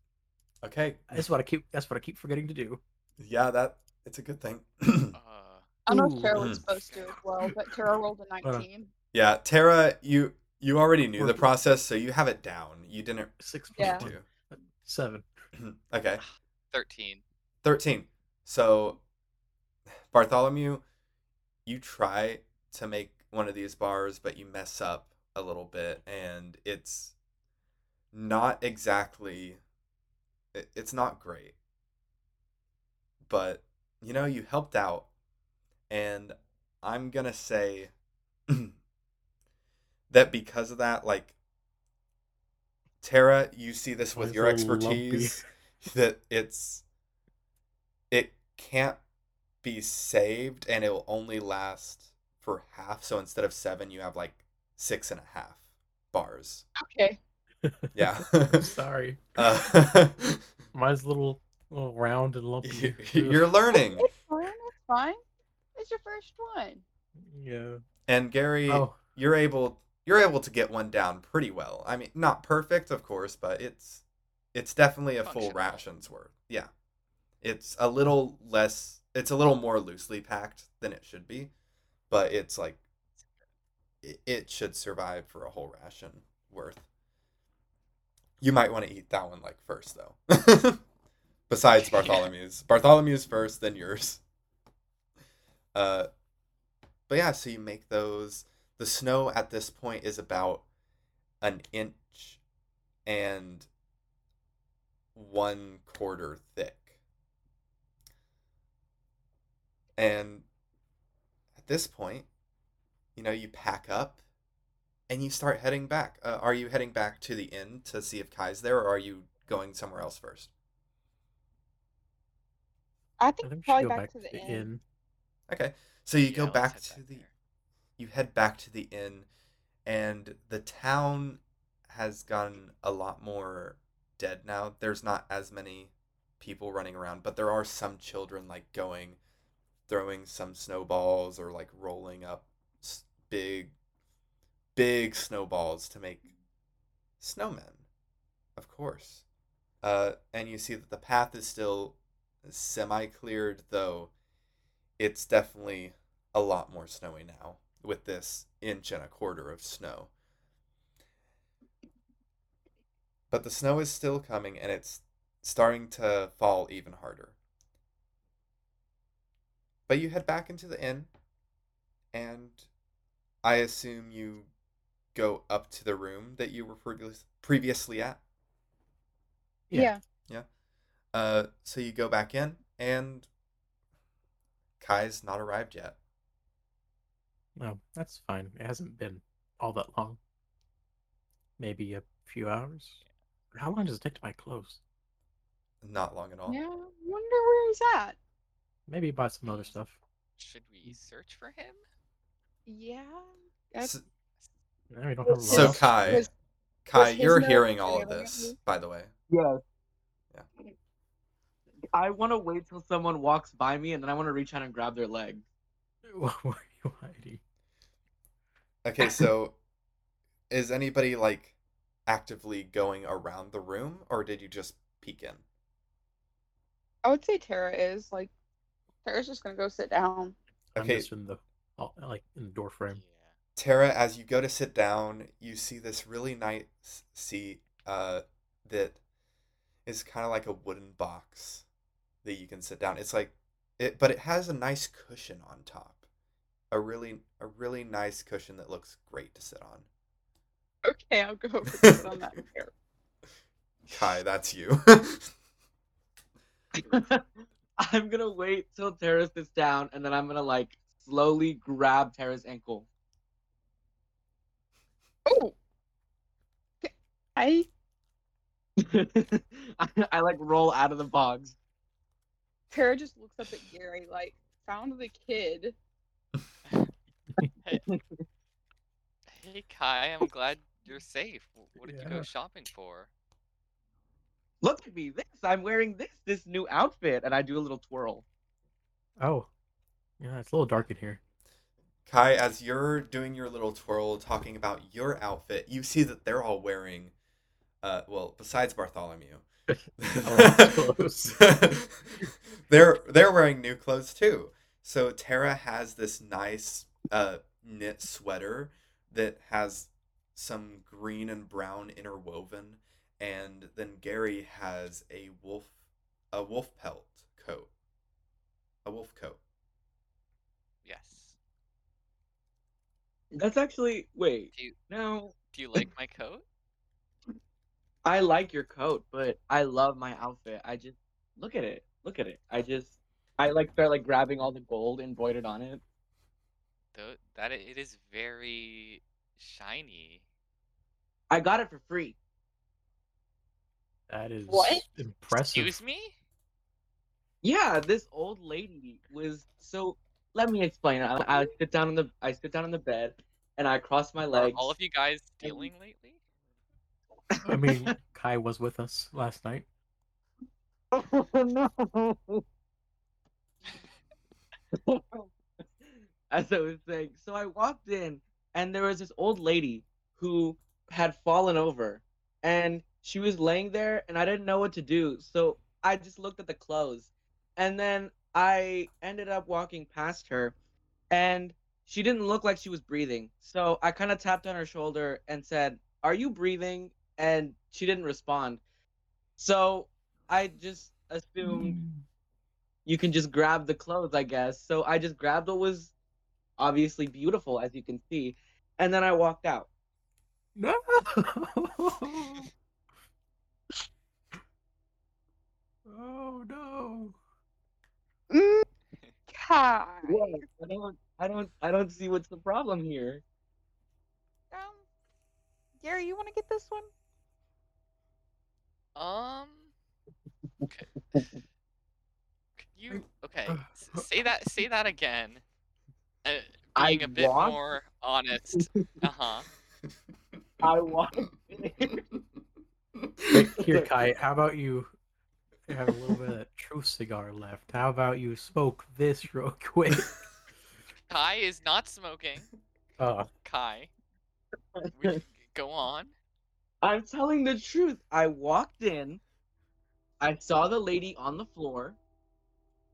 Okay. That's what I keep. That's what I keep forgetting to do. Yeah, that it's a good thing. Uh, *clears throat* I don't know Ooh. if Tara was supposed to as well, but Tara rolled a uh, 19. yeah, Tara, you you already knew the process, so you have it down. You didn't Six Yeah. plus. Seven. *clears throat* okay. 13. 13. So, Bartholomew, you try to make one of these bars, but you mess up a little bit, and it's not exactly. It- It's not great. But, you know, you helped out, and I'm gonna say *clears throat* that because of that, like Tara, you see this with Mine's your a little lumpy. expertise *laughs* that it's it can't be saved and it will only last for half. So instead of seven, you have like six and a half bars. Okay. Yeah. *laughs* *laughs* Sorry. uh, *laughs* Mine's a little, little round and lumpy. you're learning. It's fine. It's fine. It's your first one. Yeah. And Gary, Oh, you're able you're able to get one down pretty well. I mean, not perfect, of course, but it's it's definitely a full ration's worth. Yeah. It's a little less it's a little more loosely packed than it should be, but it's like it, it should survive for a whole ration worth. You might want to eat that one like first though. *laughs* Besides. *laughs* Bartholomew's. Bartholomew's first, then yours. Uh but yeah, so you make those. The snow at this point is about an inch and one quarter thick. And at this point, you know, you pack up and you start heading back. Uh, are you heading back to the inn to see if Kai's there, or are you going somewhere else first? I I think, think we should probably go back, back to the inn. inn. Okay, so you Yeah, go let's back to back the there. you head back to the inn and the town has gotten a lot more dead now there's not as many people running around but there are some children like going throwing some snowballs or like rolling up big big snowballs to make snowmen of course uh, and you see that the path is still semi cleared though it's definitely a lot more snowy now with this inch and a quarter of snow. But the snow is still coming and it's starting to fall even harder. But you head back into the inn and I assume you go up to the room that you were previous- previously at. Yeah. Yeah. Uh, so you go back in and Kai's not arrived yet. No, that's fine. It hasn't been all that long. Maybe a few hours. How long does it take to buy clothes? Not long at all. Yeah. Wonder where he's at. Maybe buy some other stuff. Should we search for him? Yeah. That's, S- No, don't have a Was lot So of- Kai, was- Kai, his you're note hearing all of this, by the way. Yes. Yeah. I want to wait till someone walks by me and then I want to reach out and grab their leg. *laughs* Where are you hiding? Okay, so is anybody like actively going around the room, or did you just peek in? I would say Tara is like. Tara's just gonna go sit down. I'm Okay, just in the oh, like in the door frame. Yeah. Tara, as you go to sit down, you see this really nice seat uh, that is kind of like a wooden box that you can sit down. It's like it, but it has a nice cushion on top. A really, a really nice cushion that looks great to sit on. Okay, I'll go over *laughs* to sit on that chair. Kai, that's you. *laughs* I'm gonna wait till Tara sits down and then I'm gonna like slowly grab Tara's ankle. Oh. I I, *laughs* I like roll out of the bogs. Tara just looks up at Gary like found the kid. Hey Kai, I'm glad you're safe. What did you go shopping for? Look at me, this I'm wearing this this new outfit, and I do a little twirl. Oh, yeah, it's a little dark in here. Kai, as you're doing your little twirl talking about your outfit, you see that they're all wearing, uh, well, besides Bartholomew, *laughs* Oh, *laughs* they're they're wearing new clothes too. So Tara has this nice uh, knit sweater that has some green and brown interwoven, and then Gary has a wolf a wolf pelt coat, a wolf coat. Yes. That's actually wait. Do you No, do you like my coat? I like your coat, but I love my outfit. I just look at it. Look at it. I just I like start like grabbing all the gold embroidered on it. Though that it is very shiny. I got it for free. That is What? impressive. Excuse me? Yeah, this old lady was so. Let me explain. I, I sit down on the I sit down on the bed, and I cross my legs. Are all of you guys stealing lately? I mean, *laughs* Kai was with us last night. oh *laughs* no! As I was saying, so I walked in, and there was this old lady who had fallen over, and she was laying there, and I didn't know what to do, so I just looked at the clothes, and then I ended up walking past her, and she didn't look like she was breathing, so I kind of tapped on her shoulder and said, "Are you breathing?" And she didn't respond, so I just assumed you can just grab the clothes, I guess. So I just grabbed what was obviously beautiful, as you can see, and then I walked out. No. *laughs* oh no. Mm, Kai. What? I don't, I don't, I don't see what's the problem here. Um, Gary, you want to get this one? Um. Okay. Could you *laughs* okay? Say that. Say that again. Uh, I being a bit walked- more honest. *laughs* Uh huh. I want. *laughs* Here, Kai. How about you have a little bit of that truth cigar left? How about you smoke this *laughs* real quick? Kai is not smoking. Uh, Kai. We, *laughs* go on. I'm telling the truth. I walked in, I saw the lady on the floor,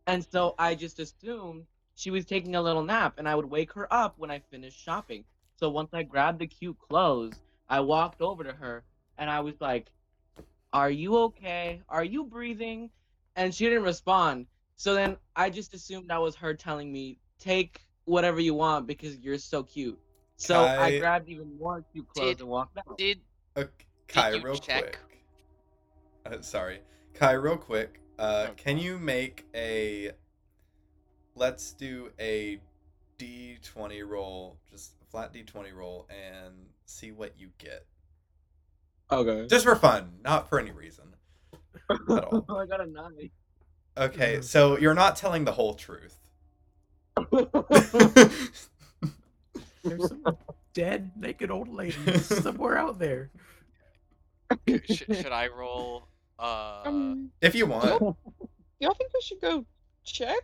and so I just assumed she was taking a little nap, and I would wake her up when I finished shopping. So once I grabbed the cute clothes, I walked over to her, and I was like, Are you okay? Are you breathing? And she didn't respond. So then I just assumed that was her telling me, Take whatever you want because you're so cute. So I grabbed even more cute clothes Did- and walked out. Did Okay, Kai, you real check? quick. Uh, sorry, Kai, real quick. Uh, No can you make a? Let's do a D twenty roll, just a flat D twenty roll, and see what you get. Okay. Just for fun, not for any reason. at all. *laughs* I got a nine. Okay, so you're not telling the whole truth. *laughs* there's some dead, naked old ladies *laughs* somewhere out there. sh- should I roll? Uh. um, if you want. y'all think we should go check?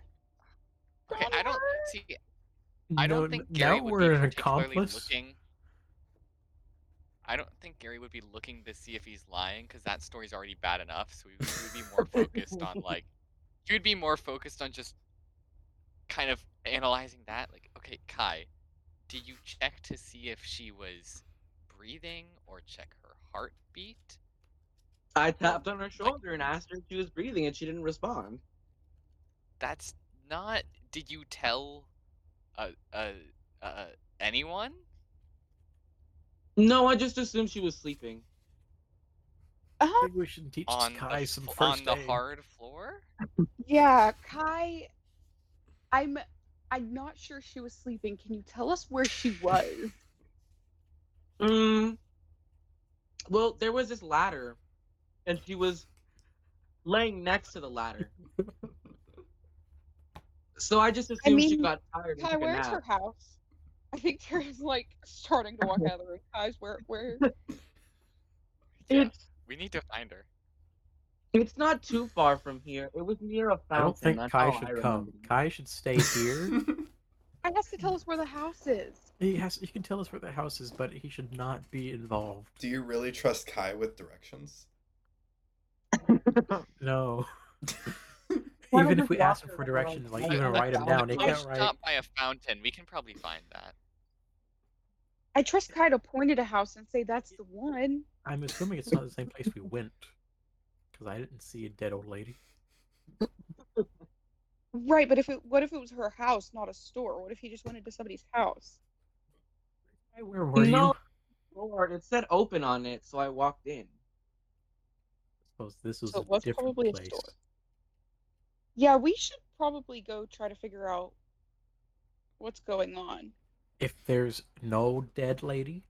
okay. I don't her? see. I don't No, think Gary now would we're be an particularly accomplice. looking. I don't think Gary would be looking to see if he's lying because that story's already bad enough. So he would, he would be more focused on *laughs* like, he would be more focused on just kind of analyzing that. Like, okay, Kai, did you check to see if she was breathing or check her heartbeat? I tapped on her shoulder and asked her if she was breathing, and she didn't respond. That's not. Did you tell, uh, uh, uh, anyone? No, I just assumed she was sleeping. Uh, Maybe we should teach on Kai the, some f- first on the aid. hard floor? yeah, Kai. I'm. I'm not sure she was sleeping. Can you tell us where she was? Mm. Well, there was this ladder, and she was laying next to the ladder. *laughs* So I just assumed she mean, got tired and Kai, took a where's nap. her house? I think *laughs* Tara's like starting to walk out of the room. Kai's where where *laughs* Yeah, It's we need to find her. it's not too far from here. It was near a fountain. I don't think that's Kai all I should come. remember. Kai should stay here. *laughs* I has to tell us where the house is. he has. He can tell us where the house is, but he should not be involved. Do you really trust Kai with directions? No. Why even don't if we we ask walk him for around, directions, like like, even write them down, he The can't house write. not by a fountain. We can probably find that. I trust Kai to point at a house and say that's the one. I'm assuming it's not the same place we went, because I didn't see a dead old lady. Right, but if it what if it was her house, not a store? What if he just went into somebody's house? Hey, where were no, you? Lord, it said open on it, so I walked in. I suppose this was So a it was different probably a place. store. Yeah, we should probably go try to figure out what's going on. If there's no dead lady,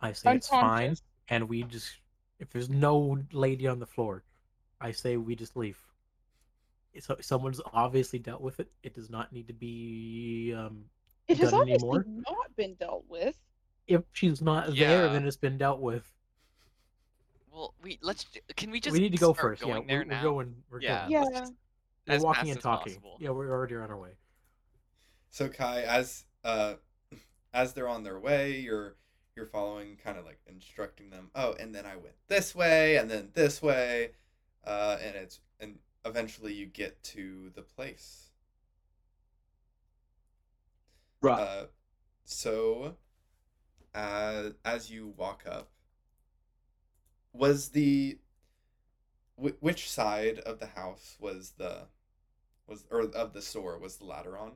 I say it's fine, Unconscious. and we just if there's no lady on the floor, I say we just leave. So someone's obviously dealt with it. It does not need to be. Um, It has done obviously anymore? not been dealt with. if she's not there, Yeah. then it's been dealt with. Well, we let's. j- Can we just? we need to go start first. Yeah, Going we're, there we're going. We're Yeah. going. Yeah. let's just- We're as walking fast and as talking. possible. Yeah, we're already on our way. So Kai, as uh, as they're on their way, you're you're following, kind of like instructing them. Oh, and then I went this way, and then this way, uh, and it's and eventually you get to the place. Right. Uh, so, uh, as you walk up, was the wh- which side of the house was the was or of the store was the ladder on?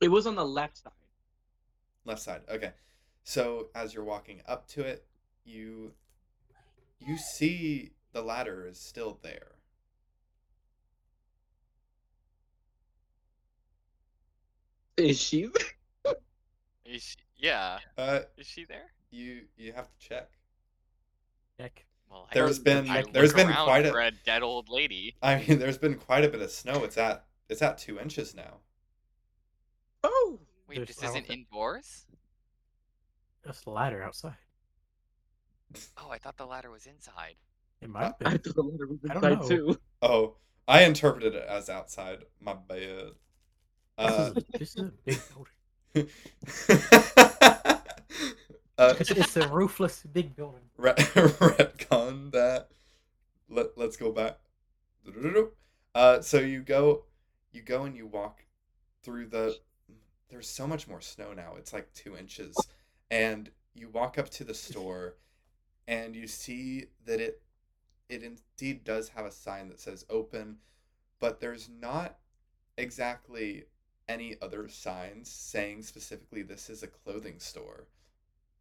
it was on the left side. Left side. Okay. So as you're walking up to it, you you see the ladder is still there. Is she? *laughs* Is she, yeah. Uh, Is she there? you you have to check. Heck. Well, I There's don't- been I there's look been around quite for a a dead old lady. I mean there's been quite a bit of snow. It's at it's at two inches now. Wait, There's- this I don't isn't think- indoors? That's the ladder outside. Oh, I thought the ladder was inside. It might have I been. thought the letter was I don't inside know. too. Oh, I interpreted it as outside. My bad. This, Uh, is, this is a big *laughs* building. *laughs* uh, It's, it's a roofless big building. *laughs* Ret- retcon that. Let Let's go back. Uh, so you go, you go and you walk through the. There's so much more snow now. It's like two inches, and you walk up to the store, and you see that it, it indeed does have a sign that says open, but there's not exactly any other signs saying specifically this is a clothing store.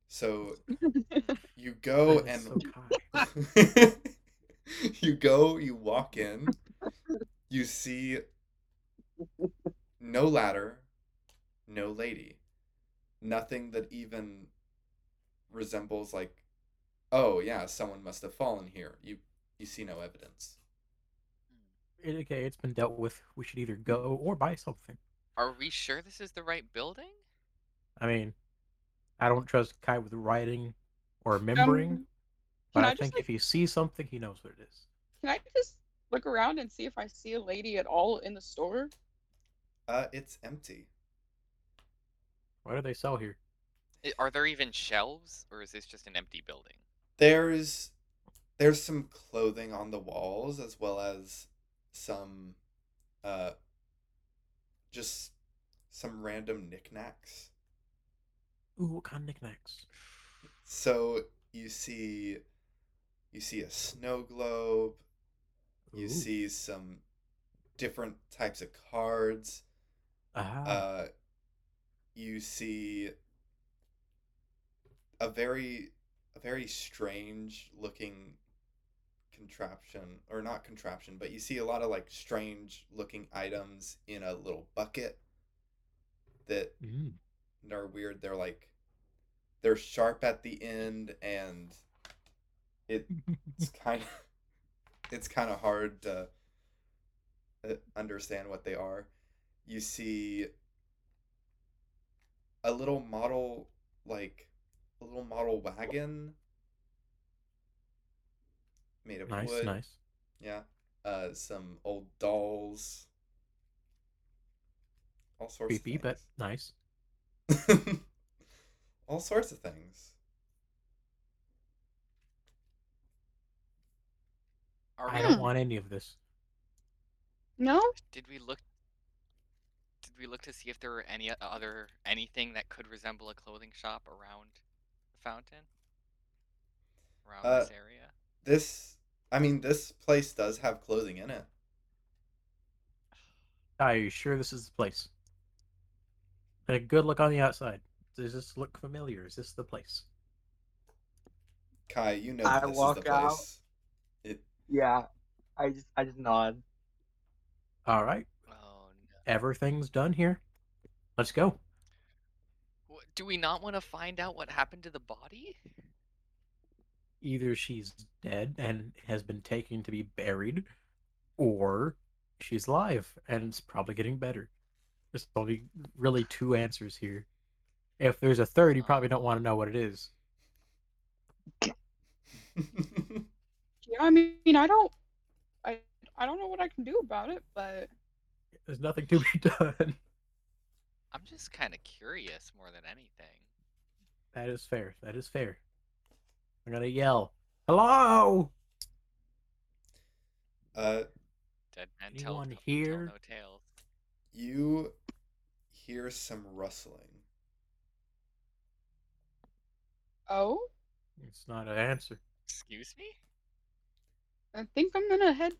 So *laughs* you go and so *laughs* you go, you walk in, you see *laughs* no ladder, no lady, nothing that even resembles like, oh yeah, someone must have fallen here. You you see no evidence. Okay, it's been dealt with. We should either go or buy something. Are we sure this is the right building? I mean, I don't trust Kai with writing or remembering, Um, but I, I think like- if he sees something, he knows what it is. Can I just look around and see if I see a lady at all in the store? Uh, it's empty. What do they sell here? Are there even shelves, or is this just an empty building? There's there's some clothing on the walls as well as some uh just some random knickknacks. Ooh, what kind of knickknacks? So you see you see a snow globe, you Ooh. see some different types of cards. Ah, Uh you see a very a very strange looking contraption or not contraption, but you see a lot of like strange looking items in a little bucket that mm. are weird. They're like they're sharp at the end and it it's *laughs* kind of it's kind of hard to uh, understand what they are. You see a little model like a little model wagon made of nice, wood. nice. Yeah. Uh some old dolls. All sorts Creepy, of but nice. *laughs* All sorts of things. Are I don't Hmm. want any of this. No? Did we look? Did we look to see if there were any other anything that could resemble a clothing shop around the fountain? Around Uh, this area? This I mean this place does have clothing in it. Are you sure this is the place? A good look on the outside. Does this look familiar? Is this the place? Kai, you know I this walk is the out. place. It Yeah. I just I just nod. All right, no. Everything's done here. Let's go. Do we not want to find out what happened to the body? Either she's dead and has been taken to be buried, or she's alive and it's probably getting better. There's only really two answers here. If there's a third, you probably um. don't want to know what it is. *laughs* Yeah, I mean, I don't, I, I don't know what I can do about it, but There's nothing to be *laughs* done. I'm just kind of curious more than anything. That is fair. That is fair. I'm gonna yell, "Hello!" uh, Dead man tell, Anyone tell here? no tales. you hear some rustling. oh, It's not an answer. Excuse me? I think I'm gonna head. Is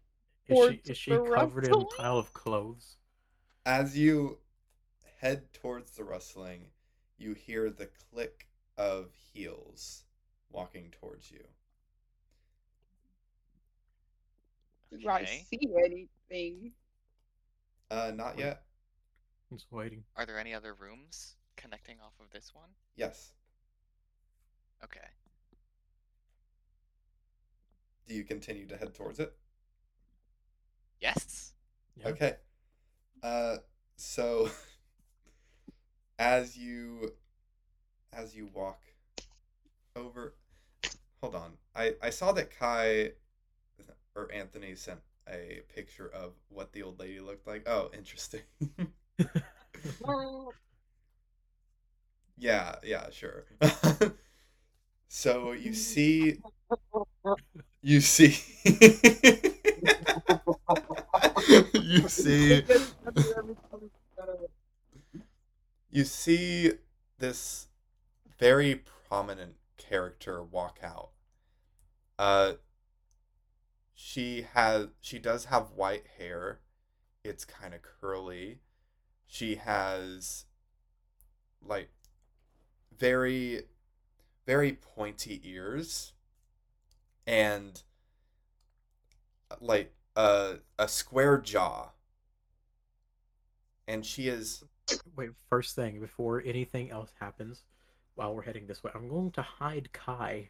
she Towards is she the covered in a rustling? pile of clothes? As you head towards the rustling, you hear the click of heels walking towards you. Do I Okay. see anything? Uh, not yet. I'm just waiting. Are there any other rooms connecting off of this one? Yes. Okay. Do you continue to head towards it? Yes. Yeah. Okay. Uh, so *laughs* as you as you walk over, hold on. I I saw that Kai or Anthony sent a picture of what the old lady looked like. Oh, interesting. *laughs* *laughs* yeah, yeah, sure. so you see, you see, *laughs* you see. you see this very prominent character walk out. Uh she has she does have white hair. It's kind of curly. She has like very very pointy ears and like a a square jaw. And she is Wait, first thing before anything else happens, while we're heading this way, I'm going to hide Kai,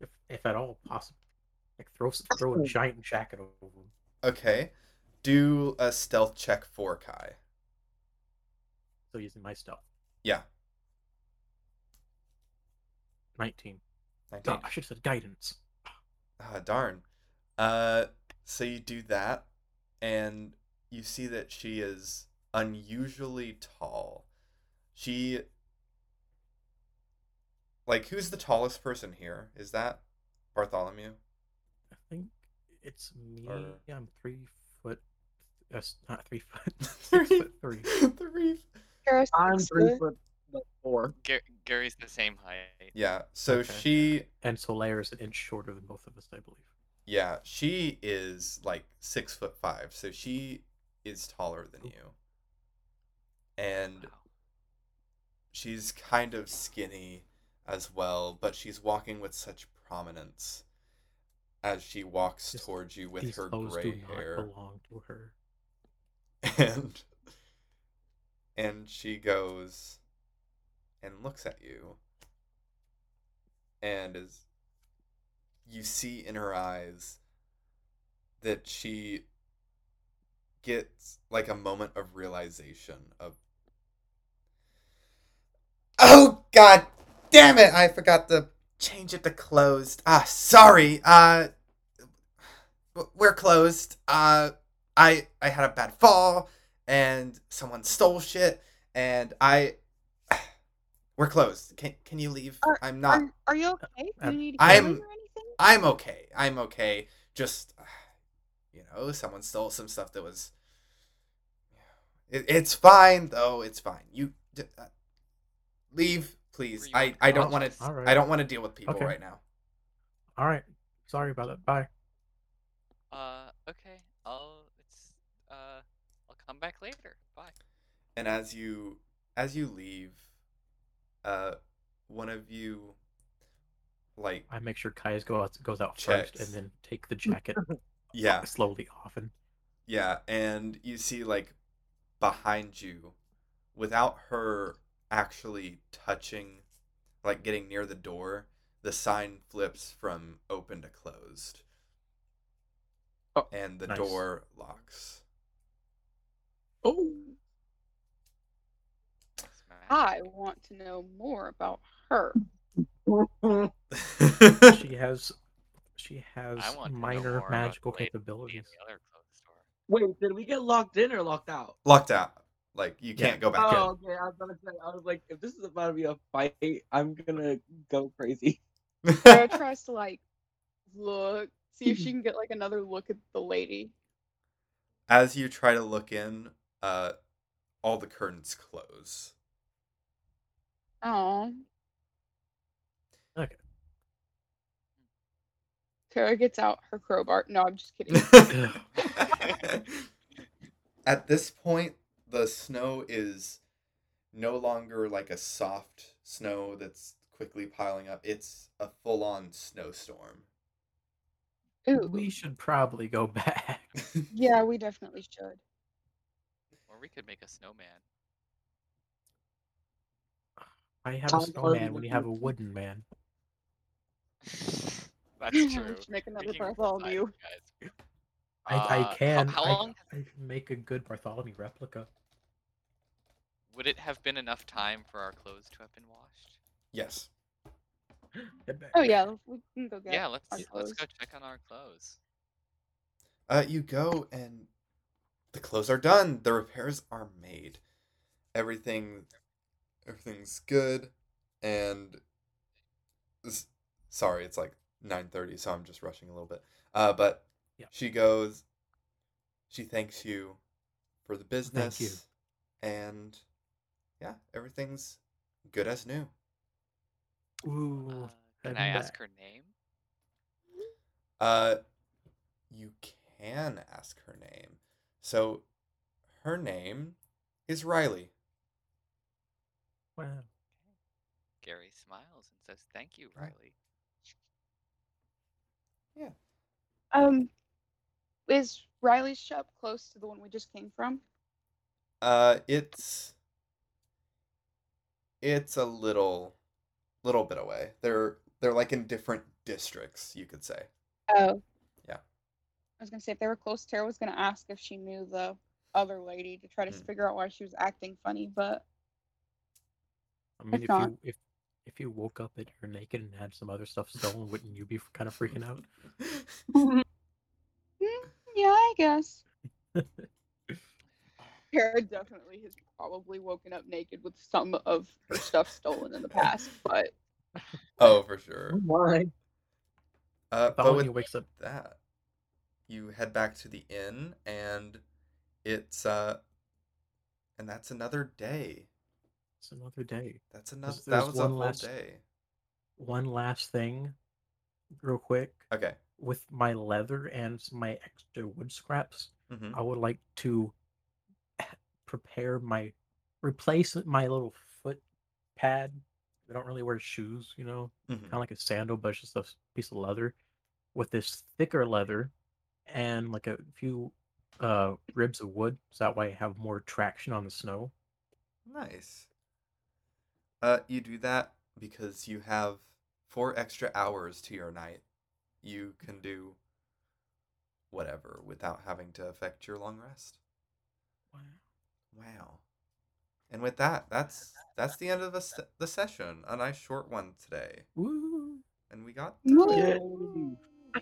if if at all possible. Like throw throw a giant jacket over him. Okay. Do a stealth check for Kai. So using my stealth. Yeah. Nineteen. 19. No, I should have said guidance. Ah, darn. Uh, so you do that, and you see that she is unusually tall. She. Like, who's the tallest person here? Is that Bartholomew? I think it's me. Or- I'm three foot. Uh, That's not three foot. *laughs* *laughs* Six foot three. Three. I'm three foot. foot four. Gar- Gary's the same height. Yeah, so Okay. she. And Solaire is an inch shorter than both of us, I believe. Yeah, she is like six foot five, so she is taller than you. And Wow. she's kind of skinny as well, but she's walking with such prominence as she walks This- towards you with her gray hair. belong to her. *laughs* And and she goes and looks at you and is you see in her eyes that she gets like a moment of realization of Oh god damn it, I forgot to change it to closed. Ah, sorry. Uh we're closed. Uh I I had a bad fall and someone stole shit and I *sighs* we're closed. Can can you leave? Are- I'm not Are, are you okay? Do Uh, you need I'm- or anything? I'm okay. I'm okay. Just you know, someone stole some stuff that was it, it's fine though. It's fine. You uh, leave, please. I I don't Oh, want to alright. I don't want to deal with people Okay. right now. All right. Sorry about that. Bye. Uh, okay. I'll it's uh, I'll come back later. Bye. And as you as you leave uh one of you like I make sure Kai's go out, goes out Checks. first, and then take the jacket *laughs* yeah, slowly off. And Yeah, and you see like behind you, without her actually touching, like getting near the door, the sign flips from open to closed. Oh, and the nice. door locks. Oh. I want to know more about her. She has she has I want to know minor magical the lady in capabilities. the other clothes store. Wait, did we get locked in or locked out? Locked out. Like you can't go back Oh, okay. I was gonna say, I was like, if this is about to be a fight, I'm gonna go crazy. in. *laughs* Sarah tries to like look, see if she can get like another look at the lady. As you try to look in, uh, all the curtains close. Oh. Okay. Tara gets out her crowbar. No, I'm just kidding. *laughs* *laughs* At this point, the snow is no longer like a soft snow that's quickly piling up. It's a full on snowstorm. Ooh. We should probably go back. *laughs* Yeah, we definitely should. Or we could make a snowman. I have a snowman when you have a wooden man. That's *laughs* true. should make another We can Bartholomew. guys. I, Uh, I how- can. How, I, long I can make a good Bartholomew replica. would it have been enough time for our clothes to have been washed? yes. *gasps* Oh yeah, we can go get Yeah, let's our let's clothes. go check on our clothes. Uh, you go and the clothes are done. The repairs are made. Everything, everything's good, and this, sorry, it's like nine thirty, so I'm just rushing a little bit. Uh, but Yeah. she goes. She thanks you for the business. you. And yeah, everything's good as new. Ooh. Uh, can I heading ask her name? Uh, you can ask her name. So, her name is Riley. Wow. Gary smiles and says, "Thank you, Oh. Riley." Um, is Riley's shop close to the one we just came from? Uh, it's it's a little little bit away. They're they're like in different districts, you could say. Oh. Yeah. I was gonna say if they were close, Tara was gonna ask if she knew the other lady to try to Hmm. figure out why she was acting funny, but I mean, If if not- you if if you woke up and you're naked and had some other stuff stolen, wouldn't you be kind of freaking out? Mm, yeah, I guess. *laughs* Tara definitely has probably woken up naked with some of her stuff stolen in the past, but oh, for sure. Why? Uh, but when he wakes up. that, you head back to the inn, and it's uh, and that's another day. It's another day. That's another. There's- That was a one whole last- day. One last thing, real quick. Okay. With my leather and my extra wood scraps, hmm I would like to prepare my replace my little foot pad. I don't really wear shoes, you know, hmm kind of like a sandal, but just a piece of leather with this thicker leather and like a few uh ribs of wood, so that way I have more traction on the snow. Nice. Uh, you do that because you have four extra hours to your night. You can do whatever without having to affect your long rest. Wow. Wow. And with that, that's that's the end of the, se- the session. A nice short one today, Woo! and we got Woo! through it.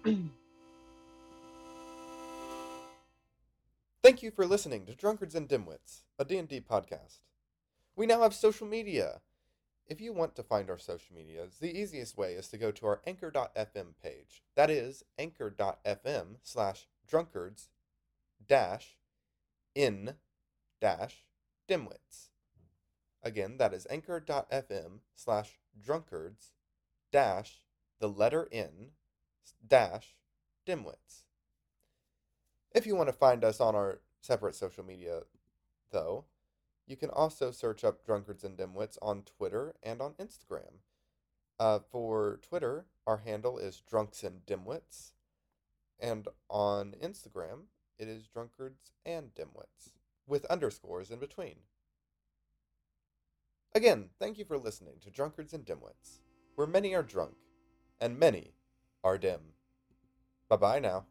Yay. Thank you for listening to Drunkards and Dimwits, a D&D podcast. We now have social media. If you want to find our social medias, the easiest way is to go to our anchor.fm page. That is anchor.fm slash drunkards dash in dash dimwits. Again, that is anchor.fm slash drunkards dash the letter in dash dimwits. If you want to find us on our separate social media, though, you can also search up Drunkards and Dimwits on Twitter and on Instagram. Uh, for Twitter, our handle is Drunks and Dimwits, and on Instagram, it is Drunkards and Dimwits, with underscores in between. Again, thank you for listening to Drunkards and Dimwits, where many are drunk and many are dim. Bye bye now.